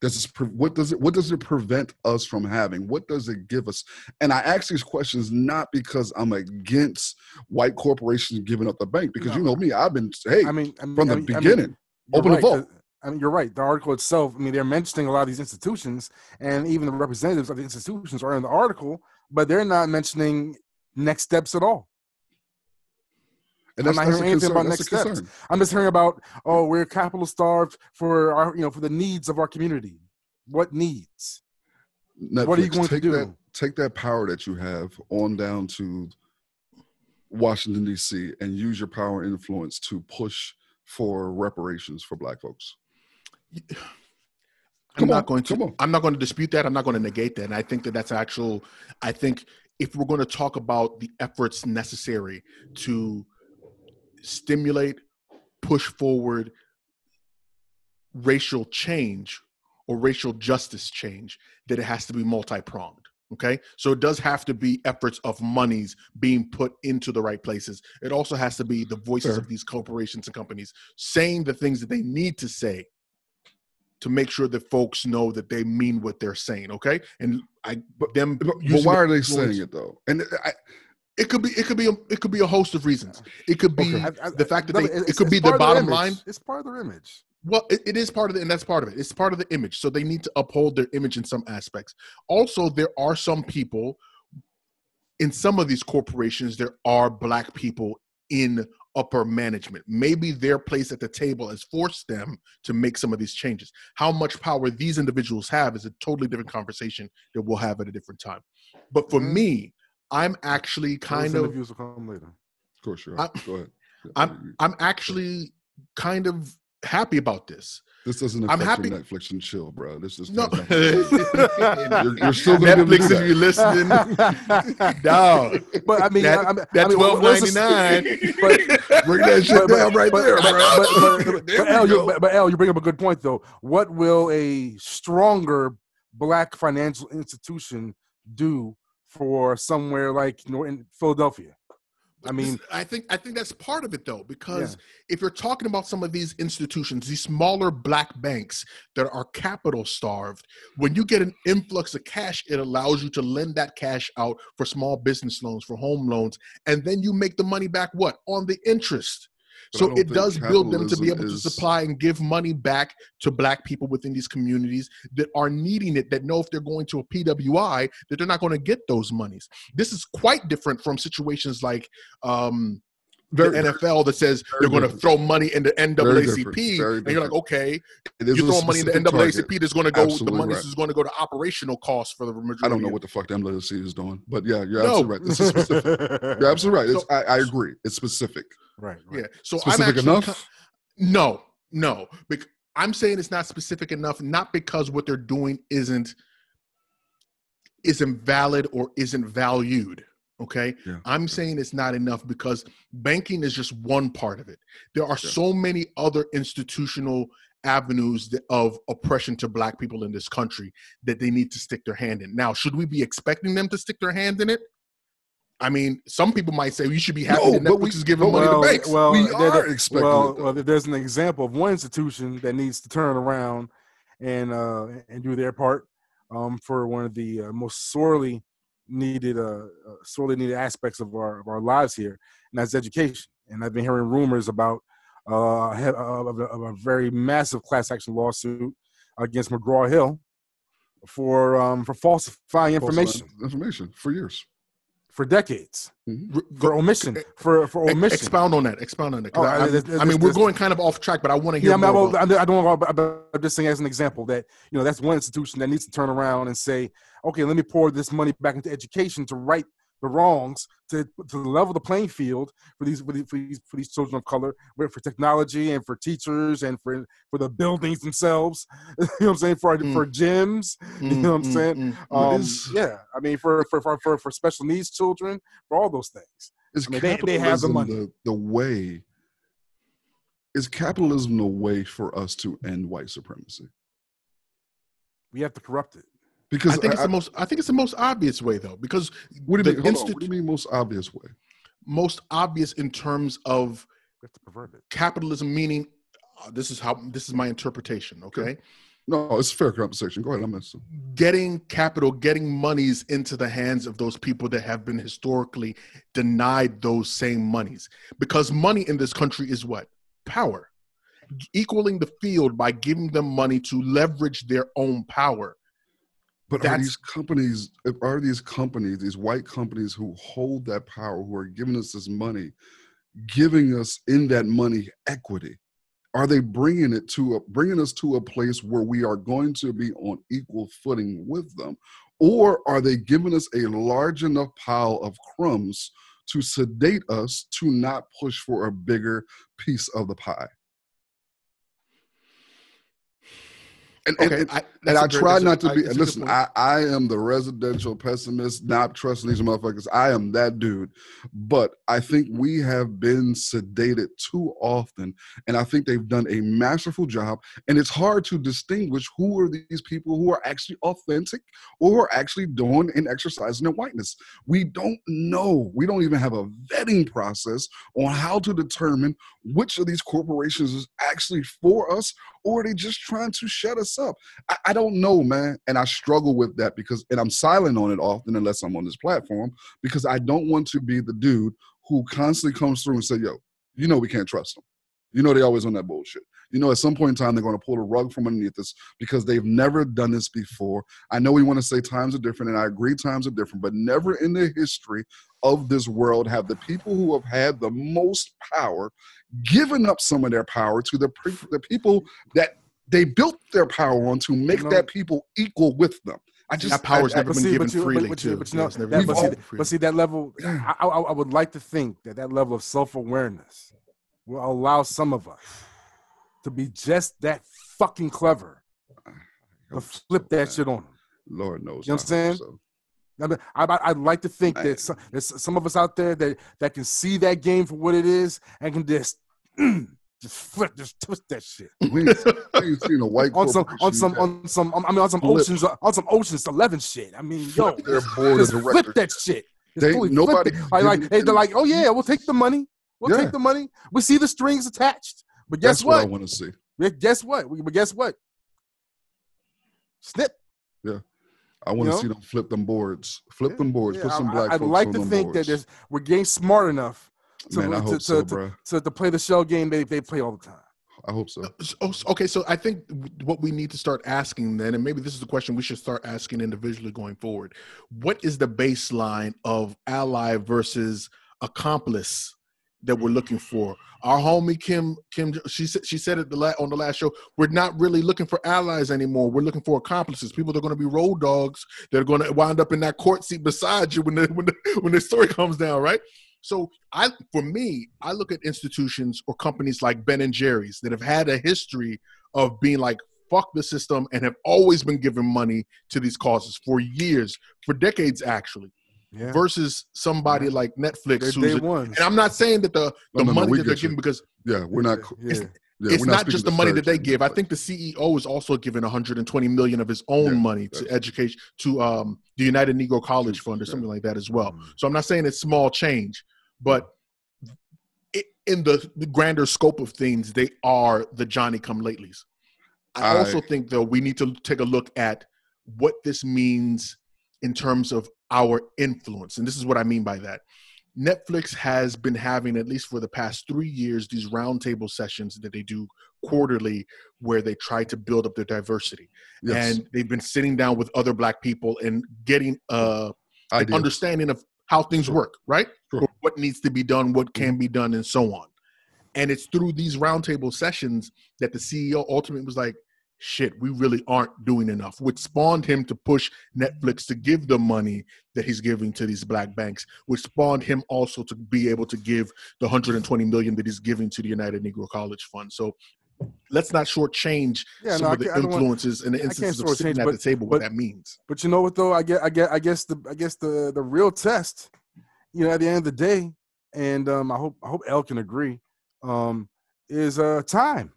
Does this, pre- what does it what does it prevent us from having? What does it give us? And I ask these questions not because I'm against white corporations giving up the bank, because you know me, I've been hey I mean, I mean from the I mean- I mean, beginning. open the right, vault. 'cause- I mean, you're right. The article itself, I mean, they're mentioning a lot of these institutions, and even the representatives of the institutions are in the article, but they're not mentioning next steps at all. And I'm not hearing anything concern. about That's next steps. concern. I'm just hearing about, oh, we're capital starved for our, you know, for the needs of our community. What needs? Netflix, What are you going to take do? That, take that power that you have on down to Washington D.C. and use your power and influence to push for reparations for Black folks. I'm Come not on, going to. I'm not going to dispute that. I'm not going to negate that. And I think that that's actual. I think if we're going to talk about the efforts necessary to stimulate, push forward racial change or racial justice change, that it has to be multi-pronged. Okay, so it does have to be efforts of monies being put into the right places. It also has to be the voices Fair. of these corporations and companies saying the things that they need to say to make sure that folks know that they mean what they're saying. Okay, and I But- them. But, but why are they saying it though? And I, It could be. It could be. A, it could be a host of reasons. It could be I- I- the fact that they. It could be the their bottom image. line. It's part of their image. Well, it, it is part of it, and that's part of it. It's part of the image. So they need to uphold their image in some aspects. Also, there are some people in some of these corporations, there are black people in upper management. Maybe their place at the table has forced them to make some of these changes. How much power these individuals have is a totally different conversation that we'll have at a different time. But for Mhm. me, I'm actually kind Those of interviews will come later. of course, you're I- right. Go ahead. I'm- I'm actually kind of happy about this. this doesn't I'm affect happy- your Netflix and chill, bro. This is No. you're, you're still gonna Netflix, if you listening, dog. but I mean, That- I, I mean, That I mean, twelve what's ninety the- Bring that shit but- but- down right but- there, but- bro. But, but, There but, we you, but, but Al, you bring up a good point though. What will a stronger black financial institution do for somewhere like in Philadelphia? I mean, I think I think that's part of it though, because if you're talking about some of these institutions, these smaller black banks that are capital starved, when you get an influx of cash, it allows you to lend that cash out for small business loans, for home loans, and then you make the money back what on the interest. So it does build them to be able capitalism to supply and give money back to black people within these communities that are needing it, that know if they're going to a PWI, that they're not going to get those monies. This is quite different from situations like um, the NFL that says they're going to throw money into different, NAACP, and you're like, okay, It is you're throwing money into specific target. NAACP that's going to go. Absolutely the money right. is going to go to operational costs for the majority. I don't know what the fuck the MLC is doing, but yeah, you're No. absolutely right. This is specific. You're absolutely right. It's, So- I, I agree. It's specific. right, right. Yeah. So I'm Specific actually enough. ki- no, no. Bec- I'm saying it's not specific enough, not because what they're doing isn't isn't valid or isn't valued. Okay. Yeah, I'm saying it's not enough because banking is just one part of it. There are Yeah. so many other institutional avenues of oppression to black people in this country that they need to stick their hand in. Now, should we be expecting them to stick their hand in it? I mean, some people might say you should be happy No, that Netflix we- is giving but money well, to banks. well, We are expecting well, well, there's an example of one institution that needs to turn around and uh, and do their part um, for one of the uh, most sorely needed uh, uh, sorely needed aspects of our of our lives here, and that's education. And I've been hearing rumors about uh, of, a, of a very massive class action lawsuit against McGraw Hill for um, for falsifying information Information for years. For decades Mhm. For omission for for omission. Expound on that. Expound on that. Oh, I, this- I mean, this- we're going kind of off track, but I want to hear Yeah, I, mean. I, about- I don't know. About, but I'm just saying as an example that you know that's one institution that needs to turn around and say, okay, let me pour this money back into education to right the wrongs, to to level the playing field for these for these for these, for these children of color, for technology and for teachers and for for the buildings themselves. you know what I'm saying? For Mm. for gyms. You know what I'm Mm, saying? mm, mm. Um, yeah, I mean for for, for for for special needs children, for all those things. Is I mean, they- they have the capitalism money. the, the way? Is capitalism the way for us to end white supremacy? We have to corrupt it. Because I think it's the most. I think it's the most obvious way, though, because what do you the mean? Hold on, what do you mean most obvious way? most obvious in terms of We have to pervert it. capitalism, meaning uh, this is how this is my interpretation. Okay, No, it's a fair conversation. Go ahead, I'm listening. getting capital, getting monies into the hands of those people that have been historically denied those same monies, because money in this country is what power, equaling the field by giving them money to leverage their own power. But are these companies, are these companies, these white companies who hold that power, who are giving us this money, giving us in that money equity? Are they bringing it to a, bringing us to a place where we are going to be on equal footing with them, or are they giving us a large enough pile of crumbs to sedate us to not push for a bigger piece of the pie? And, and- Okay, and- I, and I try not to be. good Listen. I, I am the residential pessimist, not trusting these motherfuckers. I am that dude. But I think we have been sedated too often, and I think they've done a masterful job. And it's hard to distinguish who are these people who are actually authentic or who are actually doing and exercising their whiteness. We don't know. We don't even have a vetting process on how to determine which of these corporations is actually for us or are they just trying to shut us up? I, I don't know, man. And I struggle with that because, and I'm silent on it often unless I'm on this platform because I don't want to be the dude who constantly comes through and say, yo, you know, we can't trust them. You know, they always on that bullshit. You know, at some point in time, they're going to pull the rug from underneath us because they've never done this before. I know we want to say times are different, and I agree times are different, but never in the history of this world have the people who have had the most power given up some of their power to the, the people that they built their power on to make You know- that people equal with them. I just that power's I- I- never But been see, given you, freely but, you, but you know, that, but, see, but see that level. I, I, I would like to think that that level of self awareness will allow some of us to be just that fucking clever to flip that shit on them. Lord knows. You know what I'm saying? so. I mean, I, I- I'd like to think Man. that some, there's some of us out there that that can see that game for what it is and can just just flip, just twist that shit We ain't, we ain't seen a white on some on some on some. I mean, on some Flip. oceans uh, on some Ocean's Eleven shit. I mean, yo, flip their board of flip that shit. Just They- nobody it. Like, like they're like, oh yeah, we'll take the money. We'll Yeah. take the money. We see the strings attached. But guess That's what I want to see. Guess what? We- But guess what? Snip. Yeah. I want to know? see them flip them boards, flip Yeah, them boards, Yeah, put some I- black I'd like to think boards. that we're getting smart enough to, Man, I to, hope to, so, to, bro. to, to play the shell game they, they play all the time. I hope so. Uh, oh, okay, so I think what we need to start asking then, and maybe this is the question we should start asking individually going forward. What is the baseline of ally versus accomplice that we're looking for? Our homie Kim, Kim, she said she said it the la- on the last show. We're not really looking for allies anymore. We're looking for accomplices. People that are going to be road dogs. that are going to wind up in that court seat beside you when the when the when the story comes down, right? So I, for me, I look at institutions or companies like Ben and Jerry's that have had a history of being like fuck the system and have always been giving money to these causes for years, for decades actually. Yeah. Versus somebody like Netflix, day a, and I'm not saying that the the No, no, no, money we that they're you. giving because Yeah, we're not. Yeah. Yeah, it's not, speaking just the money that they give. I think the CEO is also giving 120 million of his own Yeah, money to education to um, the United Negro College Fund or Yeah. something like that as well. Mm. So I'm not saying it's small change, but i in the, the grander scope of things, they are the Johnny Come Latelys. I, I- also think though we need to take a look at what this means in terms of our influence, and this is what I mean by that. Netflix has been having, at least for the past three years, these roundtable sessions that they do quarterly where they try to build up their diversity. Yes, And they've been sitting down with other black people and getting uh, an understanding of how things work, right? Sure. Mm-hmm. What needs to be done, what can be done, and so on. And it's through these roundtable sessions that the CEO ultimately was like, shit, we really aren't doing enough, which spawned him to push Netflix to give the money that he's giving to these black banks, which spawned him also to be able to give the 120 million that he's giving to the United Negro College Fund. So let's not shortchange Yeah, some no, of the can't- I don't want- influences and the instances of sitting at but- the table, what but- that means. But you know what though? I get I get I guess the I guess the the real test, you know, at the end of the day, and um I hope I hope El can agree, um, is uh time.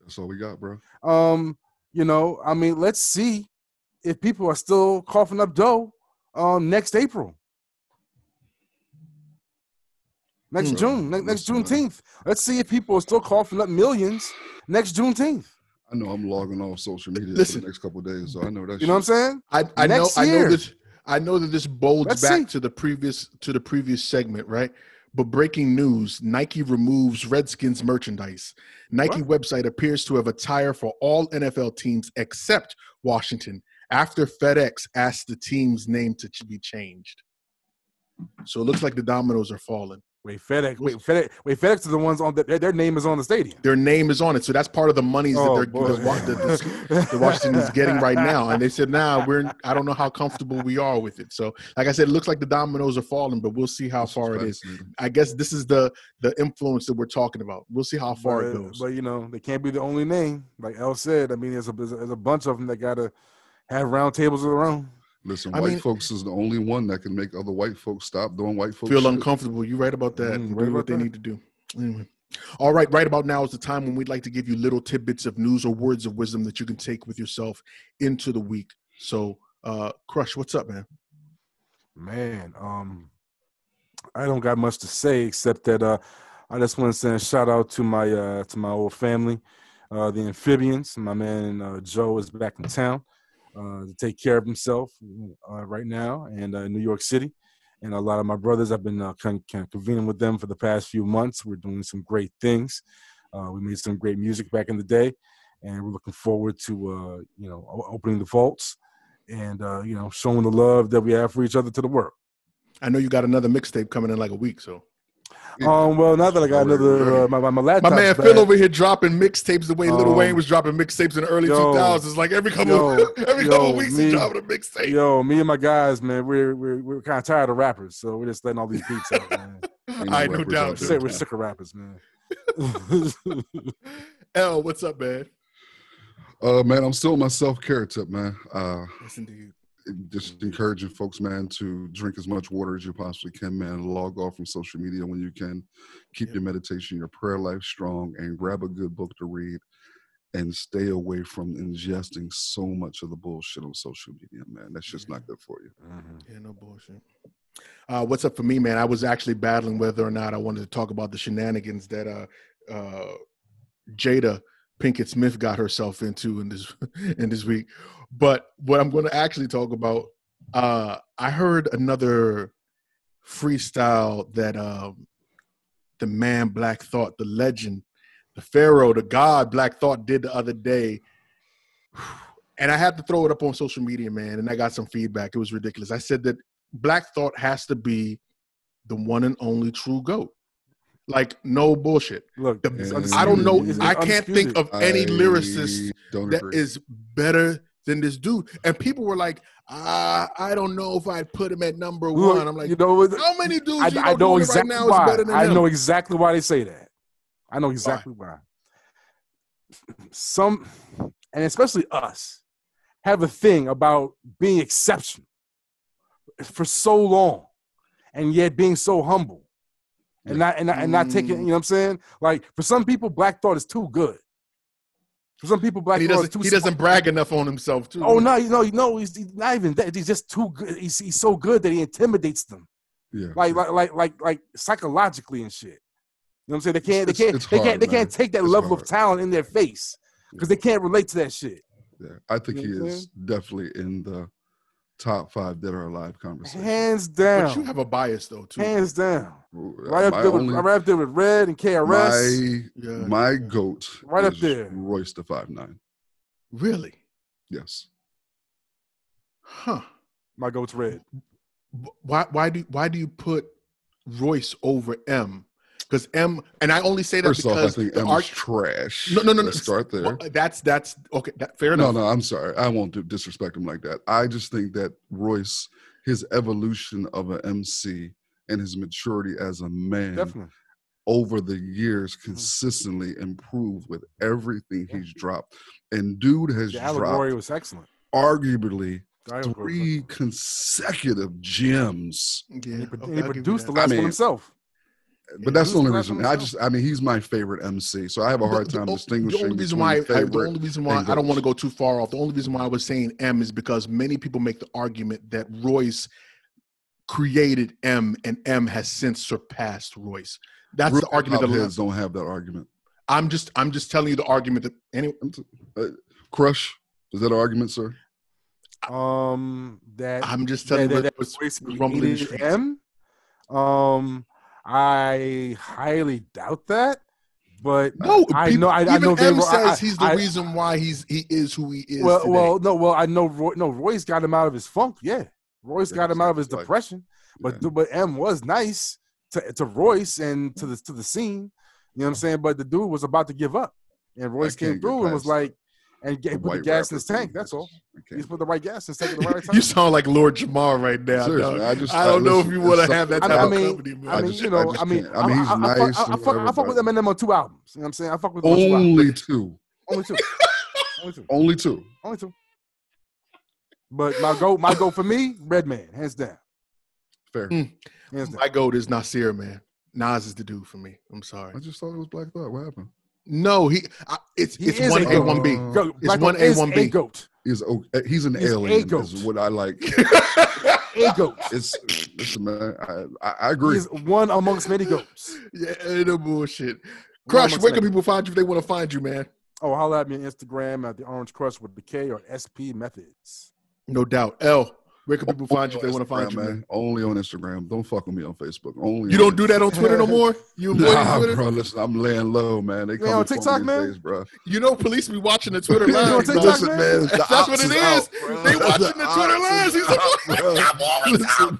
That's all we got, bro. Um, you know, I mean, let's see if people are still coughing up dough um next April. Next Hmm. June, ne- next Listen, man. Juneteenth. Let's see if people are still coughing up millions next Juneteenth. I know I'm logging off social media Listen. for the next couple of days, so I know that. You know what I'm saying? I, I know Next I know year. this I know that this bolds Let's back see. to the previous to the previous segment, right? But breaking news, Nike removes Redskins merchandise. Nike website appears to have attire for all NFL teams except Washington after FedEx asked the team's name to be changed. So it looks like the dominoes are falling. Wait, FedEx. Wait, FedEx. Wait, FedEx are the ones on the, their, their name is on the stadium. Their name is on it, so that's part of the monies Oh, that they're boy. that, Wa- that, that the Washington is getting right now. And they said, nah, we're I don't know how comfortable we are with it. So like I said, it looks like the dominoes are falling, but we'll see how far it is. I guess this is the the influence that we're talking about. We'll see how far it goes. But you know, they can't be the only name. Like El said, I mean, there's a there's a, there's a bunch of them that gotta have round tables of their own. Listen, I white mean- folks is the only one that can make other white folks stop doing white folks. Feel shit. uncomfortable. You're right about that. Mm, Do right what about they that. need to do. Anyway. All right, right about now is the time when we'd like to give you little tidbits of news or words of wisdom that you can take with yourself into the week. So, uh, Crush, what's up, man? Man, um, I don't got much to say except that uh, I just want to send a shout out to my uh, to my old family, uh, the amphibians. My man uh, Joe is back in town to take care of himself uh, right now, and uh, New York City. And a lot of my brothers, I've been uh, kind of convening with them for the past few months. We're doing some great things. Uh, we made some great music back in the day, and we're looking forward to uh, you know opening the vaults and uh, you know showing the love that we have for each other to the world. I know you got another mixtape coming in like a week, so Um, well, now that I got another, uh, my, my, my my man back, Phil over here dropping mixtapes the way Lil Um, Wayne was dropping mixtapes in the early 2000s. Like every couple yo, every yo, couple weeks me- he's dropping a mixtape. Yo, me and my guys, man, we're we're we're kind of tired of rappers, so we're just letting all these beats out, man. Ain't I no doubt. out We're sick, we're sick of rappers, man. L, what's up, man? Uh, man, I'm still on my self care tip, man. Uh, Yes, indeed. Just encouraging folks, man, to drink as much water as you possibly can, man. Log off from social media when you can. Keep Yep. your meditation, your prayer life strong, and grab a good book to read. And stay away from ingesting so much of the bullshit on social media, man. That's just not good for you. Yeah, no bullshit. Uh, what's up for me, man? I was actually battling whether or not I wanted to talk about the shenanigans that uh, uh, Jada Pinkett Smith got herself into in this in this week. But what I'm going to actually talk about, uh, I heard another freestyle that um, the man Black Thought, the legend, the Pharaoh, the God Black Thought did the other day. And I had to throw it up on social media, man, and I got some feedback. It was ridiculous. I said that Black Thought has to be the one and only true GOAT. Like, no bullshit. Look, it's I don't know. I can't think of any lyricist that agree. is better than this dude. And people were like, ah, I don't know if I'd put him at number Look, one. I'm like, you know, how many dudes I, you know, I know right exactly now is why. better than I him? know exactly why they say that. I know exactly why. Some, and especially us, have a thing about being exceptional for so long, and yet being so humble. and not and not, and not taking. You know what I'm saying? Like for some people, Black Thought is too good. For some people, Black And he doesn't he doesn't brag enough on himself too. Oh no, no, no! He's, he's not even that. He's just too good. He's, he's so good that he intimidates them, Yeah. like like like like like psychologically and shit. You know what I'm saying? They can't they can't it's they hard, can't they man. can't take that It's level of talent in their face because they can't relate to that shit. yeah. I think You he know I'm is definitely in the top five dead or alive conversation. Hands down. but you have a bias though too. hands down. Right up my there with only- right up there with Red and KRS. my Yeah. my goat Right up there. Royce the five nine. Really? Yes. Huh. My goat's Red. Why why do why do you put Royce over M? Because M and I only say that First off, I because think the Em's arch- trash. No, no, no, no. Let's start there. Well, that's that's okay. That, fair enough. no, no. I'm sorry. I won't do, disrespect him like that. I just think that Royce, his evolution of an MC and his maturity as a man Definitely. over the years Mm-hmm. consistently improved with everything he's dropped. And dude has The dropped allegory was excellent. arguably The allegory was three consecutive gems. Yeah, he, pro- okay, and he I'll give you produced the that. last mean, one himself. But that's the only reason. last I just, I mean, he's my favorite MC, so I have a hard The- time the, distinguishing. The only reason why, I, the only reason why I don't want to go too far off. The only reason why I was saying Em is because many people make the argument that Royce created Em, and Em has since surpassed Royce. That's Real the argument hip-hop that heads don't have that argument. I'm just I'm just telling you the argument that anyway. Uh, Crush, is that an argument, sir? Um, that I'm just telling that, you that, what was Royce was rumbling created. Em. Um, I highly doubt that, but No, I people- know. I, I know Em were- says I- he's the I- reason why he's he is who he is. Well, today. well, no, well, I know. Roy, no, Royce got him out of his funk. Yeah, Royce Yeah, got him out of his like- depression. But Yeah. but Em was nice to, to Royce and to the to the scene. You know what I'm saying? But the dude was about to give up, and Royce came through and was like, and The get, put the white gas in rapper his tank. That's all. I He just put the right gas in his tank at the right time. you sound like Lord Jamar right now. Seriously, dog. I just- I I don't know if you want to have that I type mean- of company, man. I mean, just- you know, just I mean. I mean, he's I, I, nice I, or I, fuck, I whatever, fuck with but- Eminem on two albums. You know what I'm saying? I fuck with him on two albums. Only two. Only two. Only two. Only two. Only two. But my goat, my goat for me, Redman, hands down. Fair. Mm. Hands down. My goat is Nasir, man. Nas is the dude for me. I'm sorry. I just thought it was Black Thought. What happened? No, he. I, it's He it's one a one B. It's one A, one B. Goat. He's oh, he's an He's alien. goat. Is what I like. A goat. It's listen, man. I, I, I agree. He's one amongst many goats. Yeah, no bullshit. Crush, where can people find you if they want to find you, man? Oh, holla at me on Instagram at the Orange Crush with the K or SP Methods. No doubt. L, where can people find you if they want to find you, man? Only on Instagram. Don't fuck with me on Facebook. Only. You on don't do that on Twitter no more? You avoid Nah, Twitter? bro. Listen, I'm laying low, man. They come on on TikTok, man? days, bro. You know police be watching the Twitter You on live. TikTok, Listen, man? man. the That's what it is is. out. They watching the Twitter ops lives. He's like, out, bro. Listen.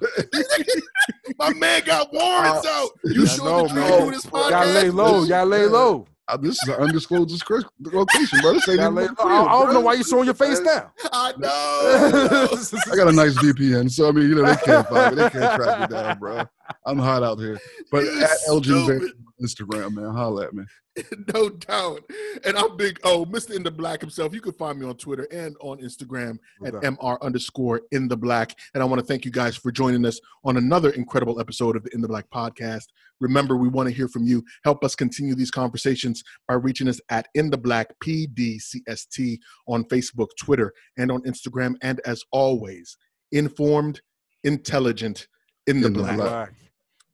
My man got warrants out. You Yeah, sure no, that you man. can do this Y'all Y'all lay low. Y'all lay low. This is an undisclosed location, bro. This ain't even my. I, I don't know why you showing your face now. I know. I got a nice VPN, so I mean, you know, they can't find me. They can't track me down, bro. I'm hot out here. But at stupid. Instagram, man, holla at me. no doubt. And I'm big. Oh, Mr. In the Black himself. You can find me on Twitter and on Instagram No at doubt. mr underscore in the black. And I want to thank you guys for joining us on another incredible episode of the In the Black podcast. Remember, we want to hear from you. Help us continue these conversations by reaching us at In the Black PDCST on Facebook, Twitter, and on Instagram. And as always, informed, intelligent, in the, In black. Black. Black.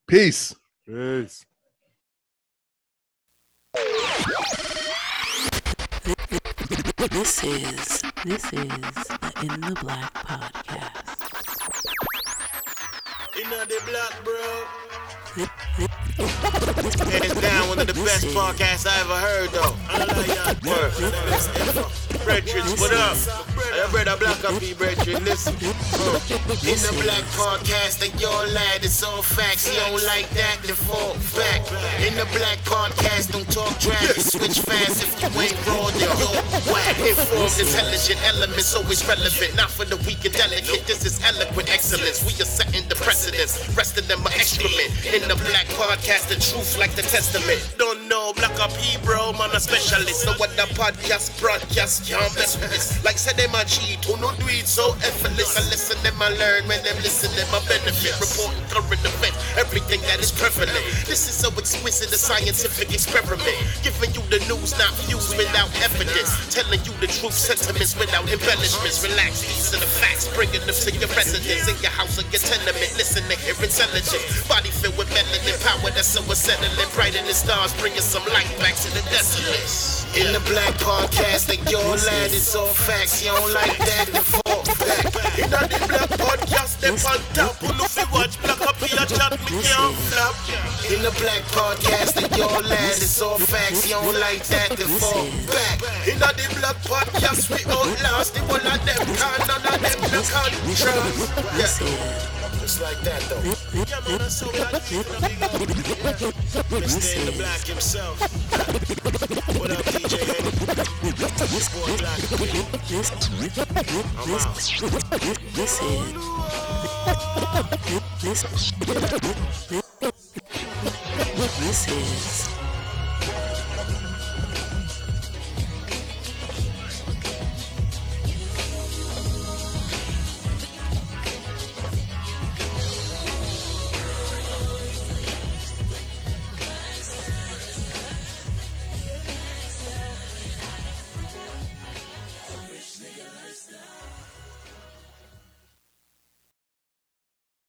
Peace. Peace. This is this is the In the Black podcast. In the black, bro. Hands down, one of the best podcasts I ever heard, though. I y'all. Brethren, what up? I brother Black up here, brethren. Listen. In the Black podcast, and your lad, it's all facts. You don't like that, then fall back. In the Black podcast, don't talk trash. Switch fast if you ain't raw, then yo, whack. Informed, intelligent elements, always relevant. Not for the weak and delicate. This is eloquent excellence. We are setting the precedence. Rest of them are excrement. In the Black podcast, the truth like the testament. Don't know, Black up Hebrew, man, a specialist. So what the podcast broadcast can't mess with this. Like said, them a cheat, who no do it so effortless. I listen, them I learn, when them listen, them I benefit. Reporting current events, everything that is prevalent. This is so exquisite, a scientific experiment. Giving you the news, not views without evidence. Telling you the truth, sentiments without embellishments. Relax, these are the facts, bringing them to your residence, in your house or your tenement. Listen to hear intelligence. Body filled with melanin power that's so unsettling. Bright in the stars, bringing some light back to the desolate. In the black podcast, like your lad is all facts. You don't like that, the fall back. In the black podcast, they on top. Who look fi watch black up here, chat me. In the black podcast, like your lad it's all facts. You don't like that, the fall back. In the black podcast, we outlast the one of them can, none of them no can trust. Yeah. Just like that though. Yeah, man, that's so. Mr. in the black himself. What up, DJ Henny? Boy Black. I'm out. This is. This, this is